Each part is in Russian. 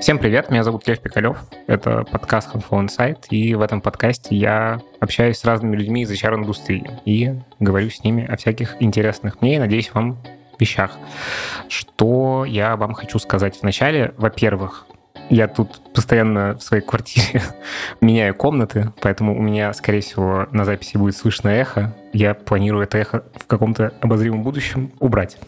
Всем привет, меня зовут Лев Пикалев, это подкаст Handful Insight, и в этом подкасте я общаюсь с разными людьми из HR-индустрии и говорю с ними о всяких интересных мне и, надеюсь, вам вещах. Что я вам хочу сказать вначале? Во-первых, я тут постоянно в своей квартире меняю комнаты, поэтому у меня, скорее всего, на записи будет слышно эхо. Я планирую это эхо в каком-то обозримом будущем убрать.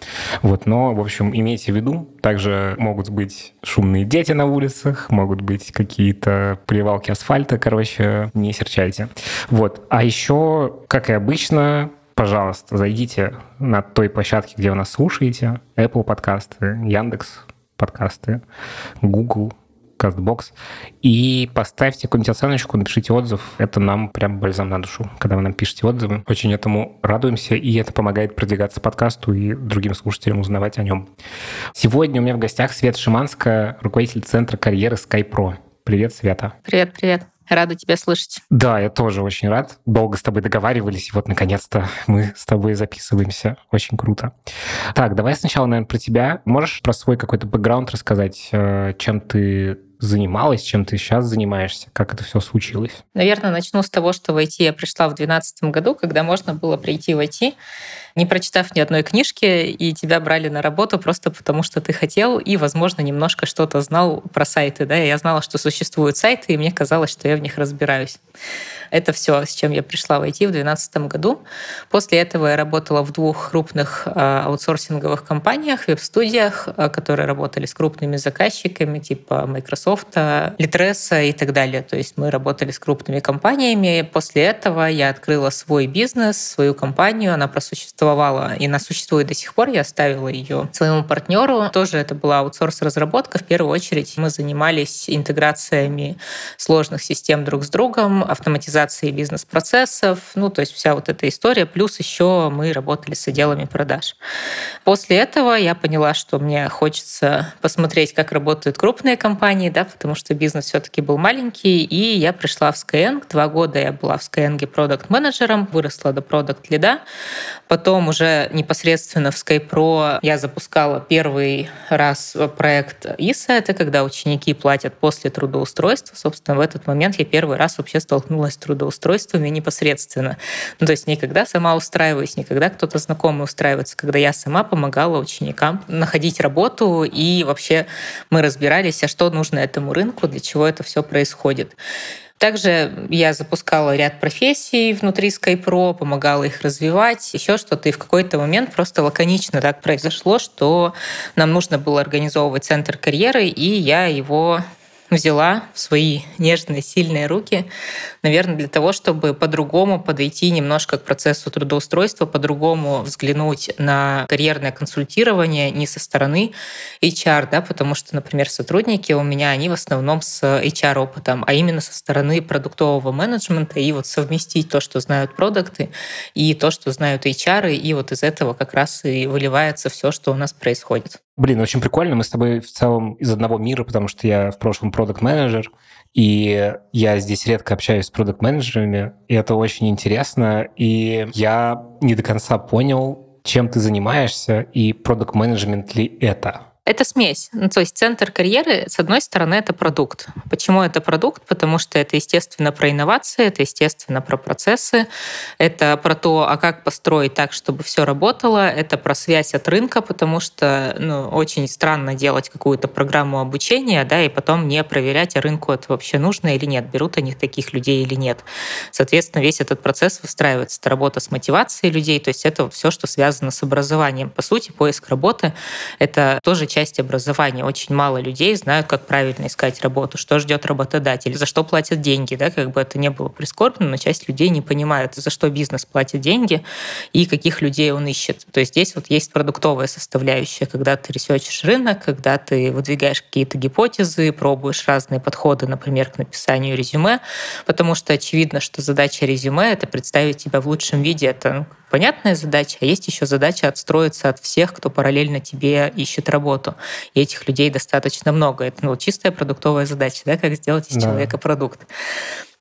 Вот, но, в общем, имейте в виду, также могут быть шумные дети на улицах, могут быть какие-то плевалки асфальта, короче, не серчайте. Вот. А еще, как и обычно, пожалуйста, зайдите на той площадке, где вы нас слушаете, Apple подкасты, Яндекс подкасты, Google, CastBox. И поставьте какую-нибудь оценочку, напишите отзыв. Это нам прям бальзам на душу, когда вы нам пишете отзывы. Очень этому радуемся, и это помогает продвигаться подкасту и другим слушателям узнавать о нем. Сегодня у меня в гостях Света Шиманская, руководитель Центра карьеры SkyPro. Привет, Света. Привет, привет. Рада тебя слышать. Да, я тоже очень рад. Долго с тобой договаривались, и вот наконец-то мы с тобой записываемся. Очень круто. Так, давай сначала, наверное, про тебя. Можешь про свой какой-то бэкграунд рассказать, э, чем ты занималась, чем ты сейчас занимаешься, как это все случилось? Наверное, начну с того, что в IT я пришла в 2012 году, когда можно было прийти в IT, не прочитав ни одной книжки, и тебя брали на работу просто потому, что ты хотел, и, возможно, немножко что-то знал про сайты. Да? Я знала, что существуют сайты, и мне казалось, что я в них разбираюсь. Это все, с чем я пришла в IT в 2012 году. После этого я работала в двух крупных а, аутсорсинговых компаниях, веб-студиях, а, которые работали с крупными заказчиками типа Microsoft, Litres и так далее. То есть мы работали с крупными компаниями. После этого я открыла свой бизнес, свою компанию. Она просуществовала и она существует до сих пор. Я оставила ее своему партнеру. Тоже это была аутсорс-разработка. В первую очередь мы занимались интеграциями сложных систем друг с другом, автоматизацией бизнес-процессов, ну, то есть вся вот эта история. Плюс еще мы работали с отделами продаж. После этого я поняла, что мне хочется посмотреть, как работают крупные компании, да, потому что бизнес все-таки был маленький, и я пришла в Skyeng. Два года я была в Skyeng продукт-менеджером, выросла до продукт-лида. Потом уже непосредственно в SkyPro я запускала первый раз проект ИСа, это когда ученики платят после трудоустройства. Собственно, в этот момент я первый раз вообще столкнулась с трудоустройствами непосредственно. Ну, то есть никогда сама устраиваюсь, никогда кто-то знакомый устраивается, когда я сама помогала ученикам находить работу, и вообще мы разбирались, а что нужно этому рынку, для чего это все происходит. Также я запускала ряд профессий внутри SkyPro, помогала их развивать, еще что-то. И в какой-то момент просто лаконично так произошло, что нам нужно было организовывать центр карьеры, и я его взяла в свои нежные, сильные руки, наверное, для того, чтобы по-другому подойти немножко к процессу трудоустройства, по-другому взглянуть на карьерное консультирование не со стороны HR, да, потому что, например, сотрудники у меня, они в основном с HR-опытом, а именно со стороны продуктового менеджмента, и вот совместить то, что знают продукты, и то, что знают HR, и вот из этого как раз и выливается все, что у нас происходит. Блин, очень прикольно. Мы с тобой в целом из одного мира, потому что я в прошлом продукт менеджер и я здесь редко общаюсь с продукт менеджерами и это очень интересно. И я не до конца понял, чем ты занимаешься, и продукт менеджмент ли это. Это смесь. Ну, то есть центр карьеры, с одной стороны, это продукт. Почему это продукт? Потому что это, естественно, про инновации, это, естественно, про процессы, это про то, а как построить так, чтобы все работало, это про связь от рынка, потому что ну, очень странно делать какую-то программу обучения, да, и потом не проверять, а рынку это вообще нужно или нет, берут они таких людей или нет. Соответственно, весь этот процесс выстраивается. Это работа с мотивацией людей, то есть это все, что связано с образованием. По сути, поиск работы — это тоже часть части образования. Очень мало людей знают, как правильно искать работу, что ждет работодатель, за что платят деньги. Да? Как бы это не было прискорбно, но часть людей не понимают, за что бизнес платит деньги и каких людей он ищет. То есть здесь вот есть продуктовая составляющая, когда ты ресечешь рынок, когда ты выдвигаешь какие-то гипотезы, пробуешь разные подходы, например, к написанию резюме, потому что очевидно, что задача резюме — это представить себя в лучшем виде. Это ну, понятная задача, а есть еще задача отстроиться от всех, кто параллельно тебе ищет работу. И этих людей достаточно много. Это ну, чистая продуктовая задача, да, как сделать из да. человека продукт.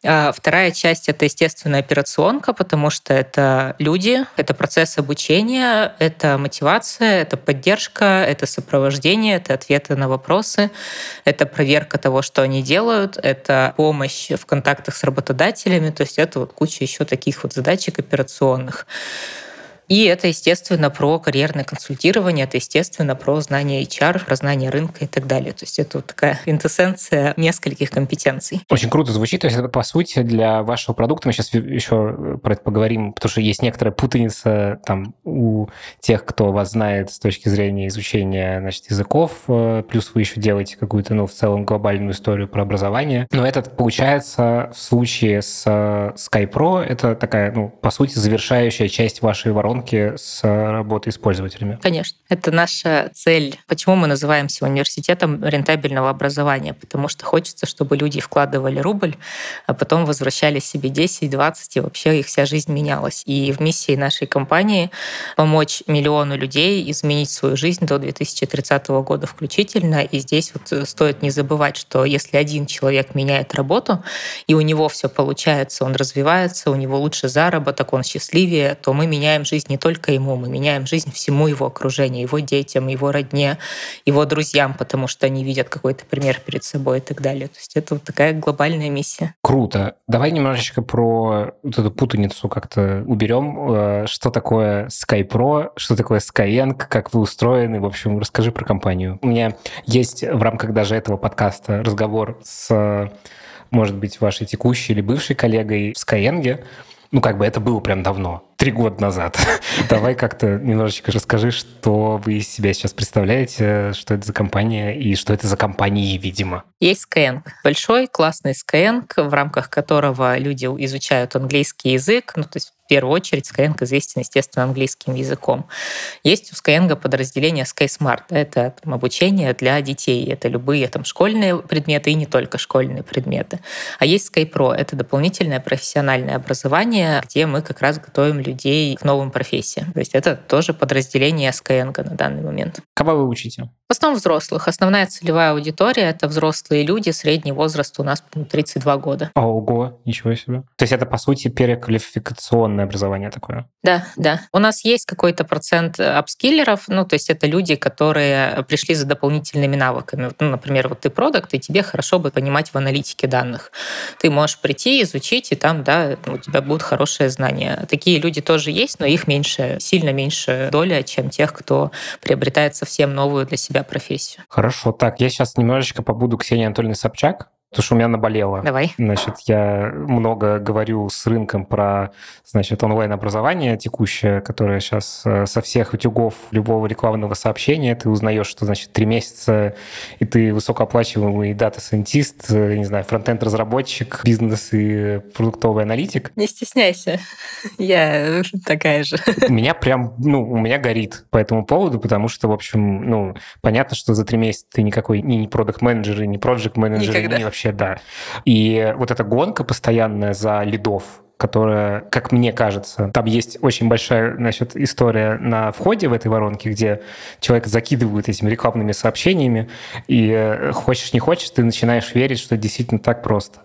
А вторая часть — это, естественно, операционка, потому что это люди, это процесс обучения, это мотивация, это поддержка, это сопровождение, это ответы на вопросы, это проверка того, что они делают, это помощь в контактах с работодателями, то есть это вот куча еще таких вот задачек операционных. И это, естественно, про карьерное консультирование, это, естественно, про знание HR, про знание рынка и так далее. То есть это вот такая квинтэссенция нескольких компетенций. Очень круто звучит. То есть это, по сути, для вашего продукта, мы сейчас еще про это поговорим, потому что есть некоторая путаница там у тех, кто вас знает с точки зрения изучения значит, языков, э, плюс вы еще делаете какую-то, ну, в целом глобальную историю про образование. Но это, получается, в случае с Sky Pro, это такая, ну, по сути, завершающая часть вашей воронки воронки с работой с пользователями. Конечно. Это наша цель. Почему мы называемся университетом рентабельного образования? Потому что хочется, чтобы люди вкладывали рубль, а потом возвращали себе 10, 20, и вообще их вся жизнь менялась. И в миссии нашей компании помочь миллиону людей изменить свою жизнь до 2030 года включительно. И здесь вот стоит не забывать, что если один человек меняет работу, и у него все получается, он развивается, у него лучше заработок, он счастливее, то мы меняем жизнь не только ему, мы меняем жизнь всему его окружению, его детям, его родне, его друзьям, потому что они видят какой-то пример перед собой и так далее. То есть это вот такая глобальная миссия. Круто. Давай немножечко про вот эту путаницу как-то уберем. Э, что такое SkyPro, что такое Skyeng, как вы устроены? В общем, расскажи про компанию. У меня есть в рамках даже этого подкаста разговор с, может быть, вашей текущей или бывшей коллегой в Skyeng, ну, как бы это было прям давно, три года назад. Давай как-то немножечко расскажи, что вы из себя сейчас представляете, что это за компания и что это за компании, видимо. Есть Skyeng. Большой, классный Skyeng, в рамках которого люди изучают английский язык, ну, то есть первую очередь Skyeng известен, естественно, английским языком. Есть у Skyeng подразделение SkySmart. Это там, обучение для детей. Это любые там, школьные предметы и не только школьные предметы. А есть SkyPro. Это дополнительное профессиональное образование, где мы как раз готовим людей к новым профессиям. То есть это тоже подразделение Skyeng на данный момент. Кого вы учите? В основном взрослых. Основная целевая аудитория — это взрослые люди. Средний возраст у нас 32 года. Ого, ничего себе. То есть это, по сути, переквалификационное образование такое? Да, да. У нас есть какой-то процент апскиллеров, ну, то есть это люди, которые пришли за дополнительными навыками. Ну, например, вот ты продукт, и тебе хорошо бы понимать в аналитике данных. Ты можешь прийти, изучить, и там, да, у тебя будут хорошие знания. Такие люди тоже есть, но их меньше, сильно меньше доля, чем тех, кто приобретает совсем новую для себя профессию. Хорошо. Так, я сейчас немножечко побуду Ксении Анатольевной Собчак. Потому что у меня наболело. Давай. Значит, я много говорю с рынком про, значит, онлайн-образование текущее, которое сейчас э, со всех утюгов любого рекламного сообщения ты узнаешь, что, значит, три месяца, и ты высокооплачиваемый data scientist, э, не знаю, фронтенд-разработчик, бизнес и продуктовый аналитик. Не стесняйся. Я такая же. У меня прям, ну, у меня горит по этому поводу, потому что, в общем, ну, понятно, что за три месяца ты никакой ни продукт-менеджер, ни проект-менеджер, ни вообще вообще, да. И вот эта гонка постоянная за лидов, которая, как мне кажется, там есть очень большая значит, история на входе в этой воронке, где человек закидывают этими рекламными сообщениями, и э, хочешь не хочешь, ты начинаешь верить, что это действительно так просто.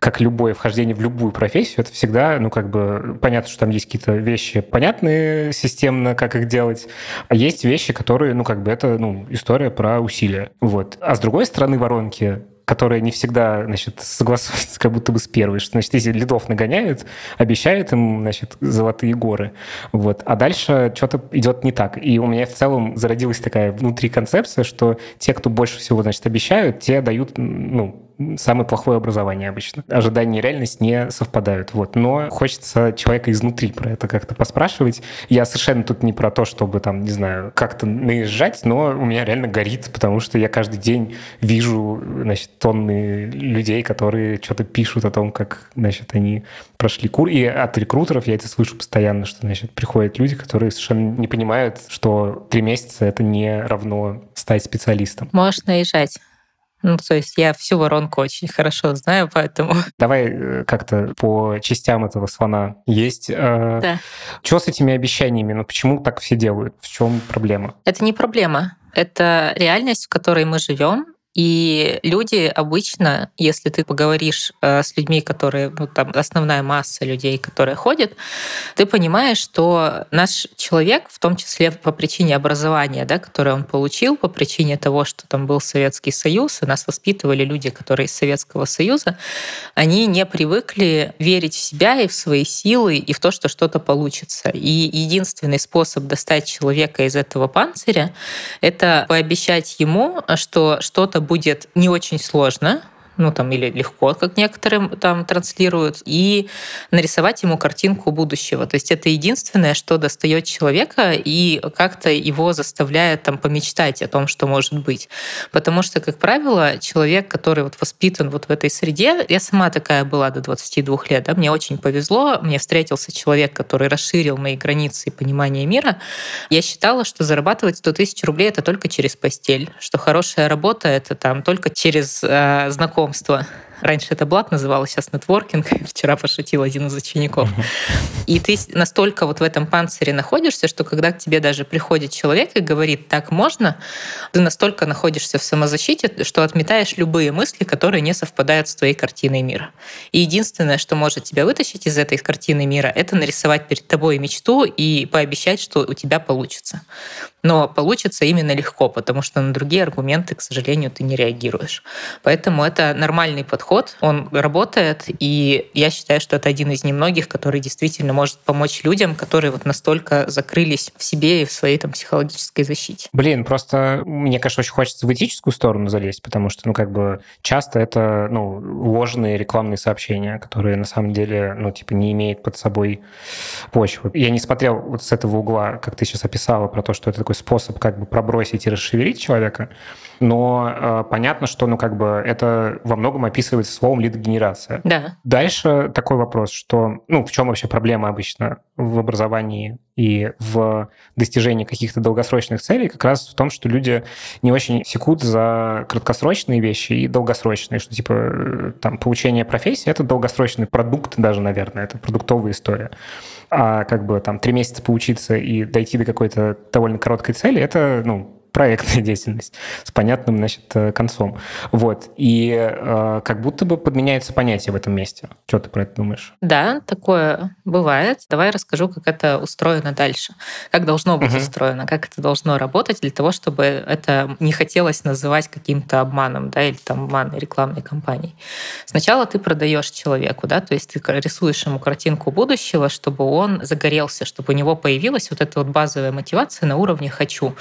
Как любое вхождение в любую профессию, это всегда, ну, как бы, понятно, что там есть какие-то вещи понятные системно, как их делать, а есть вещи, которые, ну, как бы, это, ну, история про усилия. Вот. А с другой стороны воронки которая не всегда, значит, согласуется как будто бы с первой, что, значит, если лидов нагоняют, обещают им, значит, золотые горы, вот, а дальше что-то идет не так. И у меня в целом зародилась такая внутри концепция, что те, кто больше всего, значит, обещают, те дают, ну, самое плохое образование обычно. Ожидания и реальность не совпадают. Вот. Но хочется человека изнутри про это как-то поспрашивать. Я совершенно тут не про то, чтобы там, не знаю, как-то наезжать, но у меня реально горит, потому что я каждый день вижу, значит, тонны людей, которые что-то пишут о том, как, значит, они прошли кур. И от рекрутеров я это слышу постоянно, что, значит, приходят люди, которые совершенно не понимают, что три месяца это не равно стать специалистом. Можешь наезжать. Ну, то есть я всю воронку очень хорошо знаю, поэтому... Давай э, как-то по частям этого слона. Есть... Э, да. Что с этими обещаниями? Ну, почему так все делают? В чем проблема? Это не проблема. Это реальность, в которой мы живем, И люди обычно, если ты поговоришь э, с людьми, которые, ну, там, основная масса людей, которые ходят, ты понимаешь, что наш человек, в том числе по причине образования, да, которое он получил, по причине того, что там был Советский Союз, и нас воспитывали люди, которые из Советского Союза, они не привыкли верить в себя и в свои силы, и в то, что что-то получится. И единственный способ достать человека из этого панциря — это пообещать ему, что что-то будет не очень сложно, ну там или легко, как некоторым там транслируют, и нарисовать ему картинку будущего. То есть это единственное, что достает человека и как-то его заставляет там помечтать о том, что может быть. Потому что, как правило, человек, который вот воспитан вот в этой среде, я сама такая была до 22 лет, да, мне очень повезло, мне встретился человек, который расширил мои границы и понимание мира. Я считала, что зарабатывать 100 тысяч рублей это только через постель, что хорошая работа это там только через э, знакомых знакомства Раньше это блат называлось, сейчас нетворкинг. Вчера пошутил один из учеников. И ты настолько вот в этом панцире находишься, что когда к тебе даже приходит человек и говорит, так можно, ты настолько находишься в самозащите, что отметаешь любые мысли, которые не совпадают с твоей картиной мира. И единственное, что может тебя вытащить из этой картины мира, это нарисовать перед тобой мечту и пообещать, что у тебя получится. Но получится именно легко, потому что на другие аргументы, к сожалению, ты не реагируешь. Поэтому это нормальный подход подход, он работает, и я считаю, что это один из немногих, который действительно может помочь людям, которые вот настолько закрылись в себе и в своей там психологической защите. Блин, просто мне, конечно, очень хочется в этическую сторону залезть, потому что, ну, как бы часто это, ну, ложные рекламные сообщения, которые на самом деле, ну, типа, не имеют под собой почвы. Я не смотрел вот с этого угла, как ты сейчас описала, про то, что это такой способ как бы пробросить и расшевелить человека, но э, понятно, что, ну, как бы это во многом описывает описывается словом лидогенерация. Да. Дальше такой вопрос, что, ну, в чем вообще проблема обычно в образовании и в достижении каких-то долгосрочных целей как раз в том, что люди не очень секут за краткосрочные вещи и долгосрочные, что типа э, там получение профессии — это долгосрочный продукт даже, наверное, это продуктовая история. А как бы там три месяца поучиться и дойти до какой-то довольно короткой цели — это, ну, проектная деятельность с понятным, значит, э, концом. Вот. И э, как будто бы подменяется понятие в этом месте. Что ты про это думаешь? Да, такое бывает. Давай расскажу, как это устроено дальше. Как должно быть угу. устроено, как это должно работать для того, чтобы это не хотелось называть каким-то обманом, да, или там обманной рекламной кампанией. Сначала ты продаешь человеку, да, то есть ты рисуешь ему картинку будущего, чтобы он загорелся, чтобы у него появилась вот эта вот базовая мотивация на уровне «хочу».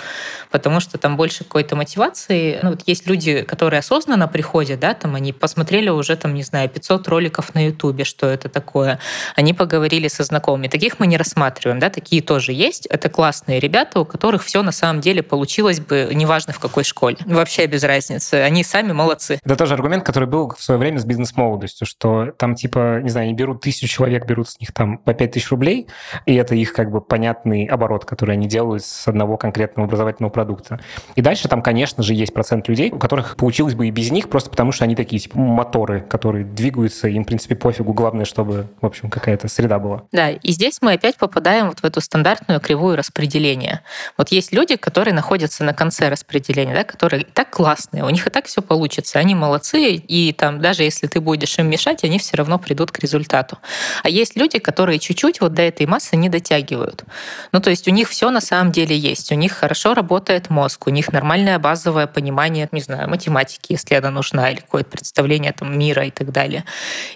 Потому что там больше какой-то мотивации. Ну, вот есть люди, которые осознанно приходят, да, там они посмотрели уже, там, не знаю, 500 роликов на Ютубе, что это такое. Они поговорили со знакомыми. Таких мы не рассматриваем, да, такие тоже есть. Это классные ребята, у которых все на самом деле получилось бы, неважно в какой школе. Вообще без разницы. Они сами молодцы. Это тоже аргумент, который был в свое время с бизнес-молодостью, что там типа, не знаю, они берут тысячу человек, берут с них там по пять тысяч рублей, и это их как бы понятный оборот, который они делают с одного конкретного образовательного продукта просто. И дальше там, конечно же, есть процент людей, у которых получилось бы и без них, просто потому что они такие, типа, моторы, которые двигаются, им, в принципе, пофигу. Главное, чтобы, в общем, какая-то среда была. Да, и здесь мы опять попадаем вот в эту стандартную кривую распределения. Вот есть люди, которые находятся на конце распределения, да, которые так классные, у них и так все получится, они молодцы, и там даже если ты будешь им мешать, они все равно придут к результату. А есть люди, которые чуть-чуть вот до этой массы не дотягивают. Ну, то есть у них все на самом деле есть, у них хорошо работает мозг, у них нормальное базовое понимание, не знаю, математики, если она нужна, или какое-то представление там, мира и так далее.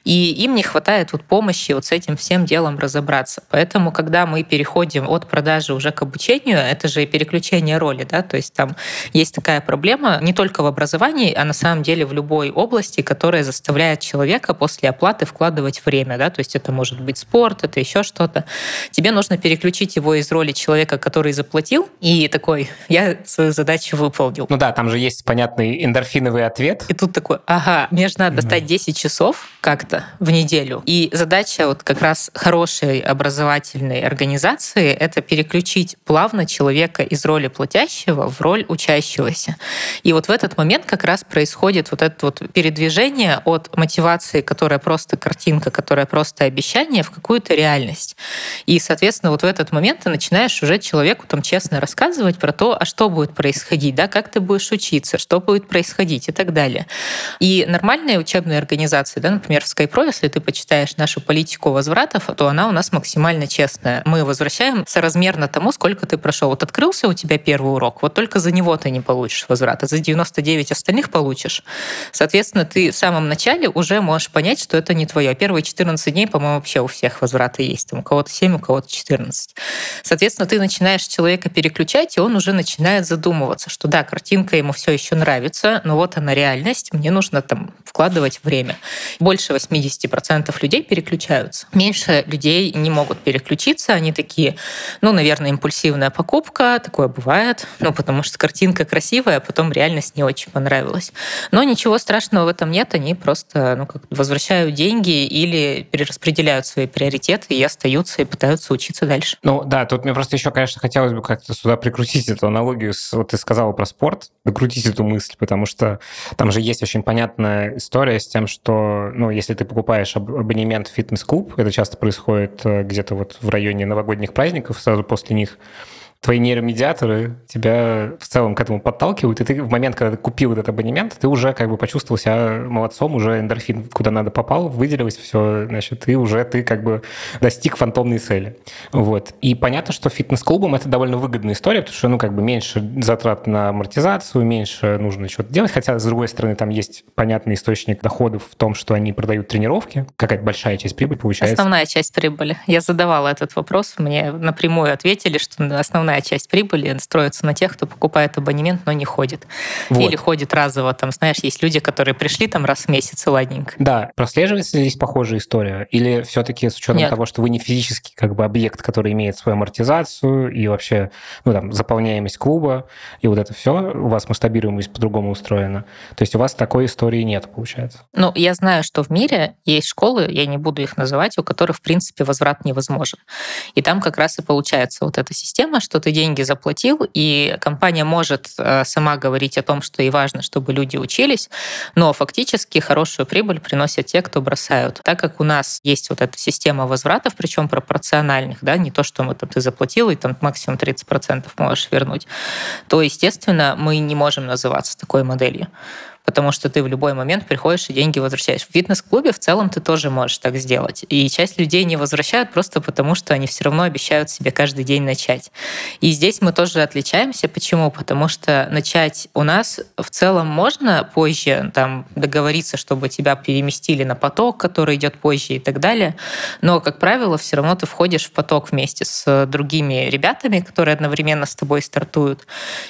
И им не хватает вот помощи вот с этим всем делом разобраться. Поэтому, когда мы переходим от продажи уже к обучению, это же и переключение роли, да, то есть там есть такая проблема не только в образовании, а на самом деле в любой области, которая заставляет человека после оплаты вкладывать время, да, то есть это может быть спорт, это еще что-то. Тебе нужно переключить его из роли человека, который заплатил, и такой, я свою задачу выполнил. Ну да, там же есть понятный эндорфиновый ответ. И тут такой, ага, мне же надо достать 10 часов как-то в неделю. И задача вот как раз хорошей образовательной организации — это переключить плавно человека из роли платящего в роль учащегося. И вот в этот момент как раз происходит вот это вот передвижение от мотивации, которая просто картинка, которая просто обещание, в какую-то реальность. И, соответственно, вот в этот момент ты начинаешь уже человеку там честно рассказывать про то, а что будет будет происходить, да, как ты будешь учиться, что будет происходить и так далее. И нормальные учебные организации, да, например, в SkyPro, если ты почитаешь нашу политику возвратов, то она у нас максимально честная. Мы возвращаем соразмерно тому, сколько ты прошел. Вот открылся у тебя первый урок, вот только за него ты не получишь возврата, за 99 остальных получишь. Соответственно, ты в самом начале уже можешь понять, что это не твое. Первые 14 дней, по-моему, вообще у всех возвраты есть. Там у кого-то 7, у кого-то 14. Соответственно, ты начинаешь человека переключать, и он уже начинает задумываться, что да, картинка ему все еще нравится, но вот она реальность, мне нужно там вкладывать время. Больше 80% людей переключаются. Меньше людей не могут переключиться, они такие, ну, наверное, импульсивная покупка, такое бывает, ну, потому что картинка красивая, а потом реальность не очень понравилась. Но ничего страшного в этом нет, они просто ну, как возвращают деньги или перераспределяют свои приоритеты и остаются и пытаются учиться дальше. Ну да, тут мне просто еще, конечно, хотелось бы как-то сюда прикрутить эту аналогию. С, вот ты сказала про спорт, докрутить эту мысль, потому что там же есть очень понятная история с тем, что, ну, если ты покупаешь абонемент в фитнес-клуб, это часто происходит э, где-то вот в районе новогодних праздников, сразу после них, твои нейромедиаторы тебя в целом к этому подталкивают, и ты в момент, когда ты купил этот абонемент, ты уже как бы почувствовал себя молодцом, уже эндорфин куда надо попал, выделилось все, значит, и уже ты как бы достиг фантомной цели. Вот. И понятно, что фитнес-клубам это довольно выгодная история, потому что, ну, как бы меньше затрат на амортизацию, меньше нужно что-то делать, хотя, с другой стороны, там есть понятный источник доходов в том, что они продают тренировки, какая-то большая часть прибыли получается. Основная часть прибыли. Я задавала этот вопрос, мне напрямую ответили, что основная основная часть прибыли строится на тех, кто покупает абонемент, но не ходит. Вот. Или ходит разово. Там, знаешь, есть люди, которые пришли там раз в месяц и ладненько. Да. Прослеживается ли здесь похожая история? Или все-таки с учетом Нет. того, что вы не физический как бы объект, который имеет свою амортизацию и вообще ну, там, заполняемость клуба, и вот это все, у вас масштабируемость по-другому устроена. То есть у вас такой истории нет, получается? Ну, я знаю, что в мире есть школы, я не буду их называть, у которых, в принципе, возврат невозможен. И там как раз и получается вот эта система, что ты деньги заплатил, и компания может э, сама говорить о том, что и важно, чтобы люди учились, но фактически хорошую прибыль приносят те, кто бросают. Так как у нас есть вот эта система возвратов, причем пропорциональных, да, не то, что мы там ты заплатил, и там максимум 30% можешь вернуть, то, естественно, мы не можем называться такой моделью потому что ты в любой момент приходишь и деньги возвращаешь. В фитнес-клубе в целом ты тоже можешь так сделать. И часть людей не возвращают просто потому, что они все равно обещают себе каждый день начать. И здесь мы тоже отличаемся. Почему? Потому что начать у нас в целом можно позже там договориться, чтобы тебя переместили на поток, который идет позже и так далее. Но, как правило, все равно ты входишь в поток вместе с другими ребятами, которые одновременно с тобой стартуют.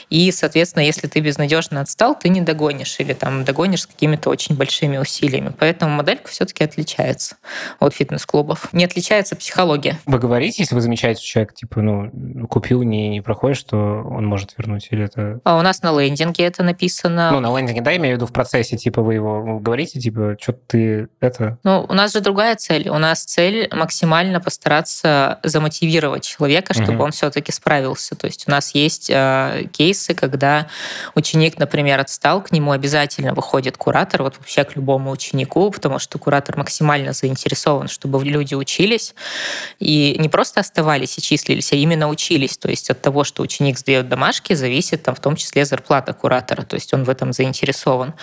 И, соответственно, если ты безнадежно отстал, ты не догонишь или там догонишь с какими-то очень большими усилиями. Поэтому моделька все-таки отличается от фитнес-клубов. Не отличается психология. Вы говорите, если вы замечаете, что человек, типа, ну, купил, не, не проходит, что он может вернуть? Или это... А у нас на лендинге это написано. Ну, на лендинге, да, я имею в виду в процессе, типа, вы его говорите, типа, что ты это... Ну, у нас же другая цель. У нас цель максимально постараться замотивировать человека, чтобы угу. он все-таки справился. То есть у нас есть э, кейсы, когда ученик, например, отстал, к нему обязательно обязательно выходит куратор, вот вообще к любому ученику, потому что куратор максимально заинтересован, чтобы люди учились и не просто оставались и числились, а именно учились. То есть от того, что ученик сдает домашки, зависит там в том числе зарплата куратора, то есть он в этом заинтересован.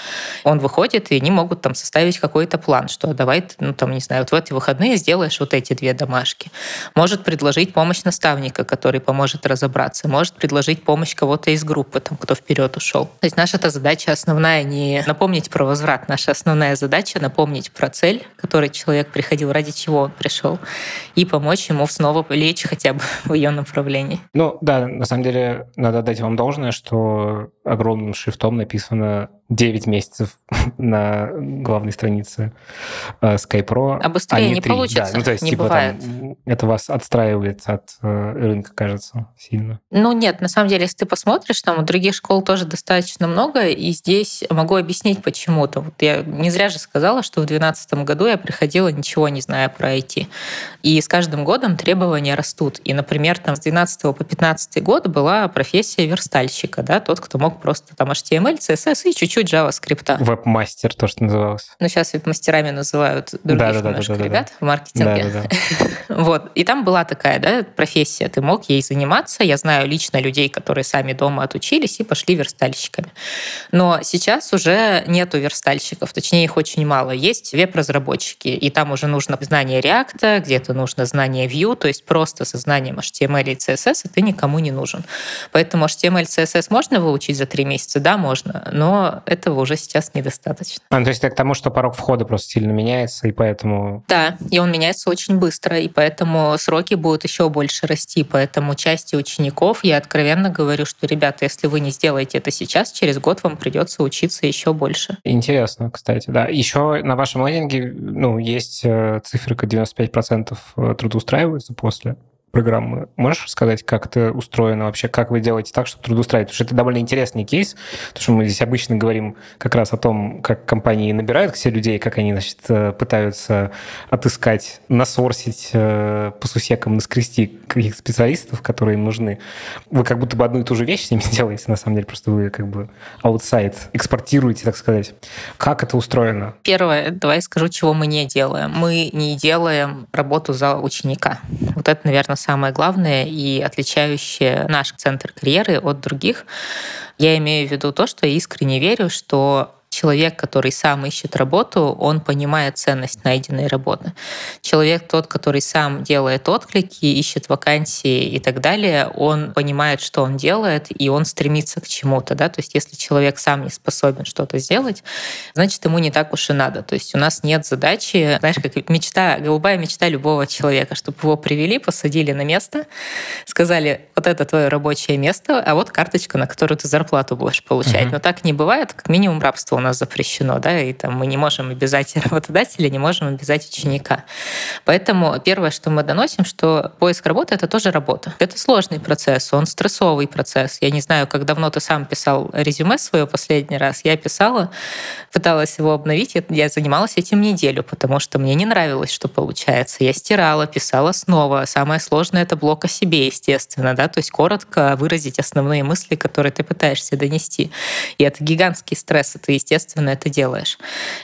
Он выходит, и они могут там составить какой-то план, что давай, ну там, не знаю, вот в эти выходные сделаешь вот эти две домашки. Может предложить помощь наставника, который поможет разобраться, может предложить помощь кого-то из группы, там, кто вперед ушел. То есть наша эта задача основная не не напомнить про возврат. Наша основная задача — напомнить про цель, которой человек приходил, ради чего он пришел, и помочь ему снова лечь хотя бы в ее направлении. Ну да, на самом деле надо дать вам должное, что огромным шрифтом написано 9 месяцев на главной странице э, SkyPro. А быстрее а не, не 3. получится, да, ну, то есть, не типа, бывает. Там, это вас отстраивает от э, рынка, кажется, сильно. Ну нет, на самом деле, если ты посмотришь, там у других школ тоже достаточно много, и здесь могу объяснить почему-то. Вот я не зря же сказала, что в 2012 году я приходила, ничего не зная про IT. И с каждым годом требования растут. И, например, там с 2012 по 2015 год была профессия верстальщика, да, тот, кто мог просто там HTML, CSS и чуть-чуть JavaScript. Веб-мастер, то, что называлось. Ну, сейчас веб-мастерами называют других да, да, немножко да, да, ребят да. в маркетинге. Да, да, да. вот. И там была такая да, профессия, ты мог ей заниматься. Я знаю лично людей, которые сами дома отучились и пошли верстальщиками. Но сейчас уже нету верстальщиков, точнее их очень мало. Есть веб-разработчики, и там уже нужно знание React, где-то нужно знание Vue, то есть просто со знанием HTML и CSS ты никому не нужен. Поэтому HTML, CSS можно выучить за три месяца? Да, можно, но этого уже сейчас недостаточно. А, то есть это к тому, что порог входа просто сильно меняется, и поэтому... Да, и он меняется очень быстро, и поэтому сроки будут еще больше расти. Поэтому части учеников, я откровенно говорю, что, ребята, если вы не сделаете это сейчас, через год вам придется учиться еще больше. Интересно, кстати, да. Еще на вашем лендинге ну, есть э, циферка 95% э, трудоустраиваются после программы. Можешь сказать, как это устроено вообще, как вы делаете так, чтобы трудоустраивать? Потому что это довольно интересный кейс, потому что мы здесь обычно говорим как раз о том, как компании набирают к себе людей, как они, значит, э, пытаются отыскать, насорсить э, по сусекам, наскрести каких-то специалистов, которые им нужны. Вы как будто бы одну и ту же вещь с ними делаете, на самом деле, просто вы как бы аутсайд экспортируете, так сказать. Как это устроено? Первое, давай скажу, чего мы не делаем. Мы не делаем работу за ученика. Вот это, наверное, самое главное и отличающее наш центр карьеры от других. Я имею в виду то, что я искренне верю, что человек, который сам ищет работу, он понимает ценность найденной работы. Человек тот, который сам делает отклики, ищет вакансии и так далее, он понимает, что он делает, и он стремится к чему-то. Да? То есть если человек сам не способен что-то сделать, значит, ему не так уж и надо. То есть у нас нет задачи, знаешь, как мечта, голубая мечта любого человека, чтобы его привели, посадили на место, сказали, вот это твое рабочее место, а вот карточка, на которую ты зарплату будешь получать. Uh-huh. Но так не бывает, как минимум рабство у нас запрещено, да, и там мы не можем обязать работодателя, не можем обязать ученика. Поэтому первое, что мы доносим, что поиск работы — это тоже работа. Это сложный процесс, он стрессовый процесс. Я не знаю, как давно ты сам писал резюме свое последний раз. Я писала, пыталась его обновить, я занималась этим неделю, потому что мне не нравилось, что получается. Я стирала, писала снова. Самое сложное — это блок о себе, естественно, да, то есть коротко выразить основные мысли, которые ты пытаешься донести. И это гигантский стресс, это, естественно, естественно, это делаешь.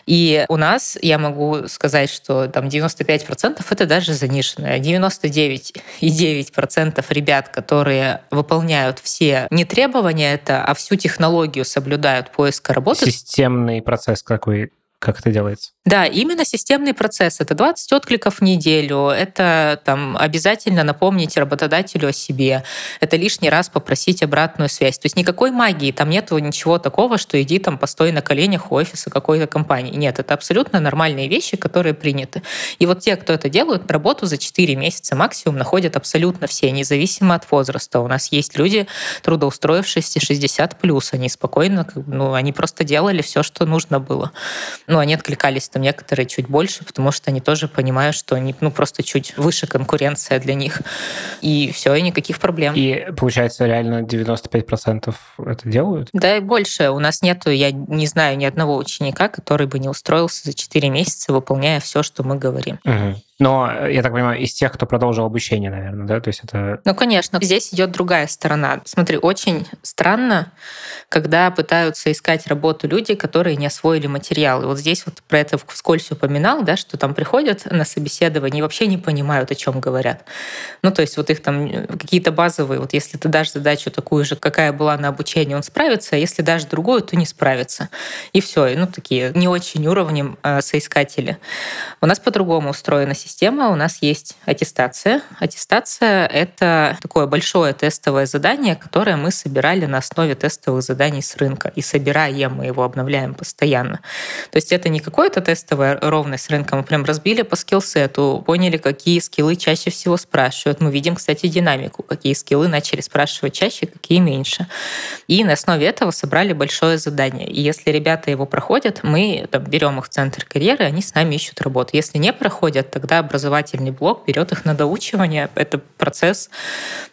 И у нас, я могу сказать, что там 95% это даже заниженное. 99,9% ребят, которые выполняют все не требования это, а всю технологию соблюдают поиска работы. Системный процесс какой как это делается? Да, именно системный процесс. Это 20 откликов в неделю, это там, обязательно напомнить работодателю о себе, это лишний раз попросить обратную связь. То есть никакой магии, там нет ничего такого, что иди там постой на коленях у офиса какой-то компании. Нет, это абсолютно нормальные вещи, которые приняты. И вот те, кто это делают, работу за 4 месяца максимум находят абсолютно все, независимо от возраста. У нас есть люди, трудоустроившиеся 60 плюс, они спокойно, ну, они просто делали все, что нужно было ну, они откликались там некоторые чуть больше, потому что они тоже понимают, что они, ну, просто чуть выше конкуренция для них. И все, и никаких проблем. И получается, реально 95% это делают? Да, и больше. У нас нету, я не знаю ни одного ученика, который бы не устроился за 4 месяца, выполняя все, что мы говорим. Угу. Но, я так понимаю, из тех, кто продолжил обучение, наверное, да? То есть это... Ну, конечно. Здесь идет другая сторона. Смотри, очень странно, когда пытаются искать работу люди, которые не освоили материалы. Вот здесь вот про это вскользь упоминал, да, что там приходят на собеседование и вообще не понимают, о чем говорят. Ну, то есть вот их там какие-то базовые, вот если ты дашь задачу такую же, какая была на обучении, он справится, а если дашь другую, то не справится. И все. Ну, такие не очень уровнем э, соискатели. У нас по-другому система. У нас есть аттестация. Аттестация — это такое большое тестовое задание, которое мы собирали на основе тестовых заданий с рынка. И собираем мы его, обновляем постоянно. То есть это не какое-то тестовое ровное с рынка. Мы прям разбили по скиллсету, поняли, какие скиллы чаще всего спрашивают. Мы видим, кстати, динамику, какие скиллы начали спрашивать чаще, какие меньше. И на основе этого собрали большое задание. И если ребята его проходят, мы там, берем их в центр карьеры, они с нами ищут работу. Если не проходят, тогда всегда образовательный блок берет их на доучивание. Это процесс,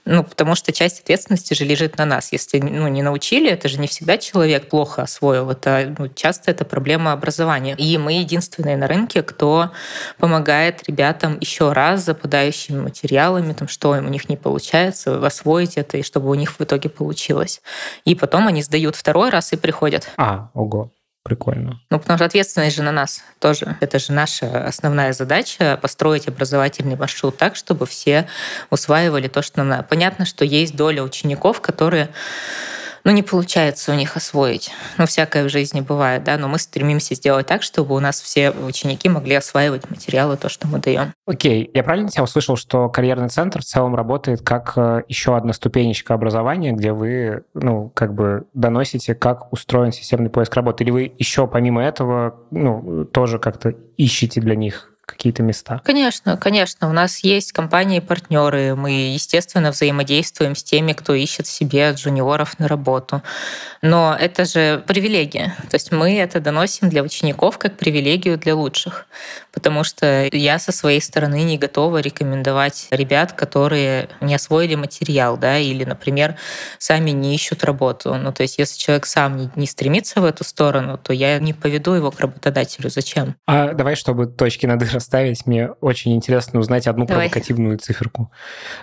ну, потому что часть ответственности же лежит на нас. Если ну, не научили, это же не всегда человек плохо освоил. Это, ну, часто это проблема образования. И мы единственные на рынке, кто помогает ребятам еще раз западающими материалами, там, что им у них не получается, освоить это, и чтобы у них в итоге получилось. И потом они сдают второй раз и приходят. А, ого. Прикольно. Ну, потому что ответственность же на нас тоже. Это же наша основная задача — построить образовательный маршрут так, чтобы все усваивали то, что нам надо. Понятно, что есть доля учеников, которые ну, не получается у них освоить. Ну, всякое в жизни бывает, да, но мы стремимся сделать так, чтобы у нас все ученики могли осваивать материалы, то, что мы даем. Окей, я правильно тебя услышал, что карьерный центр в целом работает как э, еще одна ступенечка образования, где вы, ну, как бы доносите, как устроен системный поиск работы, или вы еще помимо этого, ну, тоже как-то ищете для них какие-то места? Конечно, конечно. У нас есть компании-партнеры. Мы, естественно, взаимодействуем с теми, кто ищет себе джуниоров на работу. Но это же привилегия. То есть мы это доносим для учеников как привилегию для лучших. Потому что я со своей стороны не готова рекомендовать ребят, которые не освоили материал, да, или, например, сами не ищут работу. Ну, то есть если человек сам не, не стремится в эту сторону, то я не поведу его к работодателю. Зачем? А давай, чтобы точки над «и» расставить, мне очень интересно узнать одну Давай. провокативную циферку.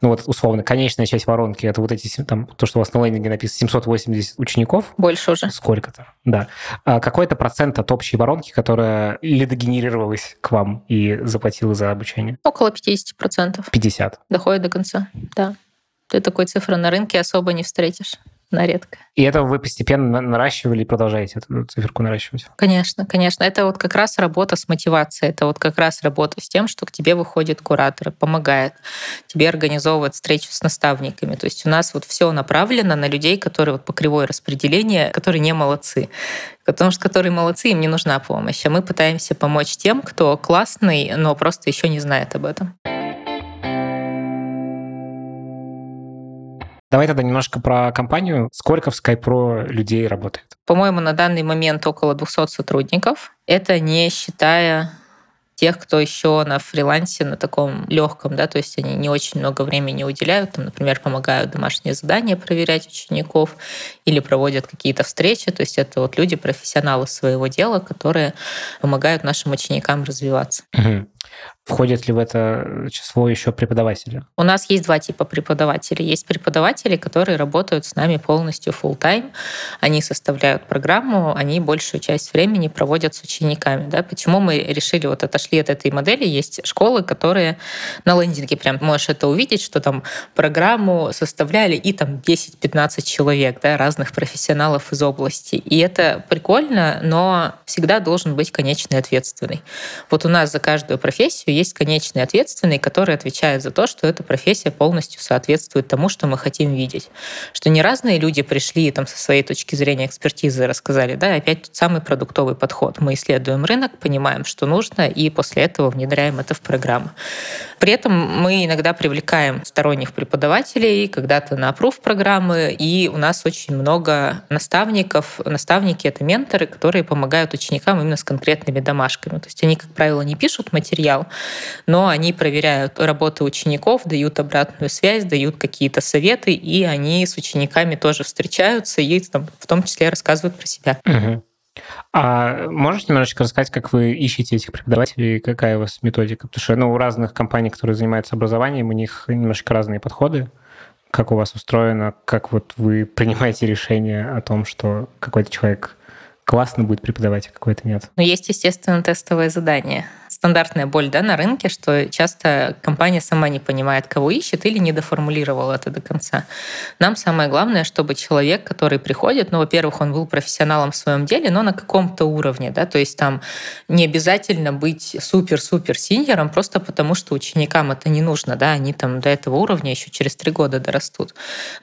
Ну вот, условно, конечная часть воронки — это вот эти, там, то, что у вас на лендинге написано, 780 учеников. Больше уже. Сколько-то, да. А какой-то процент от общей воронки, которая лидогенерировалась к вам и заплатила за обучение? Около 50%. 50? Доходит до конца, да. Ты такой цифры на рынке особо не встретишь на редко. И это вы постепенно наращивали и продолжаете эту циферку наращивать? Конечно, конечно. Это вот как раз работа с мотивацией. Это вот как раз работа с тем, что к тебе выходит куратор, помогает тебе организовывать встречу с наставниками. То есть у нас вот все направлено на людей, которые вот по кривой распределения, которые не молодцы. Потому что которые молодцы, им не нужна помощь. А мы пытаемся помочь тем, кто классный, но просто еще не знает об этом. Давай тогда немножко про компанию. Сколько в SkyPro людей работает? По-моему, на данный момент около 200 сотрудников. Это не считая тех, кто еще на фрилансе, на таком легком, да, то есть они не очень много времени уделяют, там, например, помогают домашние задания проверять учеников или проводят какие-то встречи, то есть это вот люди, профессионалы своего дела, которые помогают нашим ученикам развиваться. Угу. Входят ли в это число еще преподаватели? У нас есть два типа преподавателей. Есть преподаватели, которые работают с нами полностью full time. Они составляют программу, они большую часть времени проводят с учениками. Да? Почему мы решили, вот отошли от этой модели? Есть школы, которые на лендинге прям можешь это увидеть, что там программу составляли и там 10-15 человек, да, разных профессионалов из области. И это прикольно, но всегда должен быть конечный ответственный. Вот у нас за каждую профессию есть конечный ответственный, который отвечает за то, что эта профессия полностью соответствует тому, что мы хотим видеть. Что не разные люди пришли там со своей точки зрения экспертизы рассказали, да, опять тот самый продуктовый подход. Мы исследуем рынок, понимаем, что нужно, и после этого внедряем это в программу. При этом мы иногда привлекаем сторонних преподавателей, когда-то на опруф программы, и у нас очень много наставников. Наставники — это менторы, которые помогают ученикам именно с конкретными домашками. То есть они, как правило, не пишут материал, но они проверяют работы учеников, дают обратную связь, дают какие-то советы, и они с учениками тоже встречаются и там, в том числе рассказывают про себя. Угу. А можете немножечко рассказать, как вы ищете этих преподавателей, какая у вас методика? Потому что ну, у разных компаний, которые занимаются образованием, у них немножко разные подходы. Как у вас устроено, как вот вы принимаете решение о том, что какой-то человек классно будет преподавать, а какой-то нет? Ну, есть, естественно, тестовое задание стандартная боль да, на рынке, что часто компания сама не понимает, кого ищет или не доформулировала это до конца. Нам самое главное, чтобы человек, который приходит, ну, во-первых, он был профессионалом в своем деле, но на каком-то уровне, да, то есть там не обязательно быть супер-супер синьором просто потому, что ученикам это не нужно, да, они там до этого уровня еще через три года дорастут.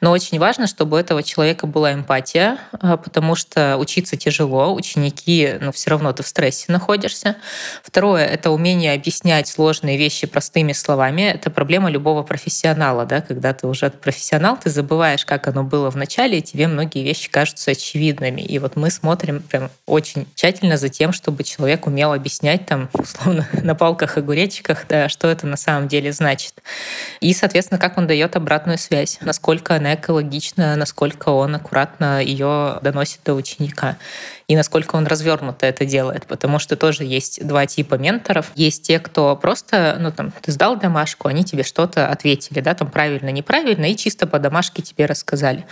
Но очень важно, чтобы у этого человека была эмпатия, а, потому что учиться тяжело, ученики, ну, все равно ты в стрессе находишься. Второе — это это умение объяснять сложные вещи простыми словами. Это проблема любого профессионала, да, когда ты уже профессионал, ты забываешь, как оно было в начале, и тебе многие вещи кажутся очевидными. И вот мы смотрим прям очень тщательно за тем, чтобы человек умел объяснять там, условно, на палках, огуречиках, да, что это на самом деле значит. И, соответственно, как он дает обратную связь, насколько она экологична, насколько он аккуратно ее доносит до ученика и насколько он развернуто это делает, потому что тоже есть два типа менторов. Есть те, кто просто, ну там, ты сдал домашку, они тебе что-то ответили, да, там правильно, неправильно, и чисто по домашке тебе рассказали.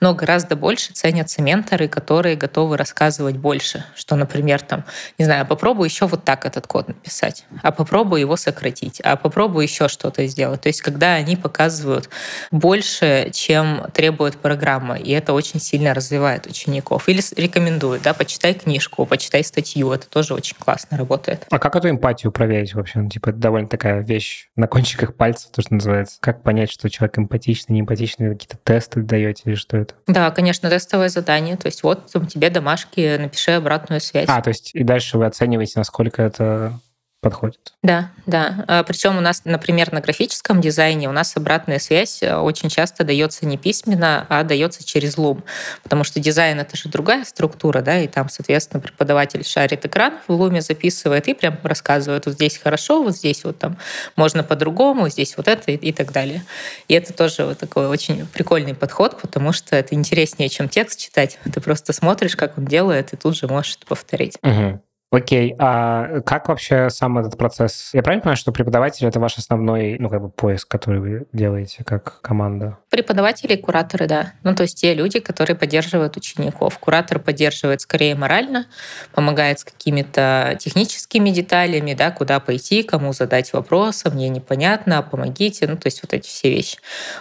Но гораздо больше ценятся менторы, которые готовы рассказывать больше, что, например, там, не знаю, попробуй еще вот так этот код написать, а попробуй его сократить, а попробуй еще что-то сделать. То есть, когда они показывают больше, чем требует программа, и это очень сильно развивает учеников. Или рекомендуют, да, почитай книжку, почитай статью. Это тоже очень классно работает. А как эту эмпатию проверить вообще? Ну, типа, это довольно такая вещь на кончиках пальцев, то, что называется. Как понять, что человек эмпатичный, не эмпатичный? Какие-то тесты даете или что это? Да, конечно, тестовое задание. То есть вот тебе домашки, напиши обратную связь. А, то есть и дальше вы оцениваете, насколько это подходит. Да, да. А, Причем у нас, например, на графическом дизайне у нас обратная связь э, очень часто дается не письменно, а дается через Loom. Потому что дизайн — это же другая структура, да, и там, соответственно, преподаватель шарит экран, в Loom записывает и прям рассказывает, вот здесь хорошо, вот здесь вот там можно по-другому, здесь вот это и, и так далее. И это тоже вот такой очень прикольный подход, потому что это интереснее, чем текст читать. Ты просто смотришь, как он делает, и тут же можешь это повторить. Угу. Окей, а как вообще сам этот процесс? Я правильно понимаю, что преподаватель — это ваш основной, ну, как бы поиск, который вы делаете как команда? Преподаватели и кураторы, да. Ну, то есть те люди, которые поддерживают учеников. Куратор поддерживает скорее морально, помогает с какими-то техническими деталями, да, куда пойти, кому задать вопрос, а мне непонятно, помогите, ну, то есть вот эти все вещи.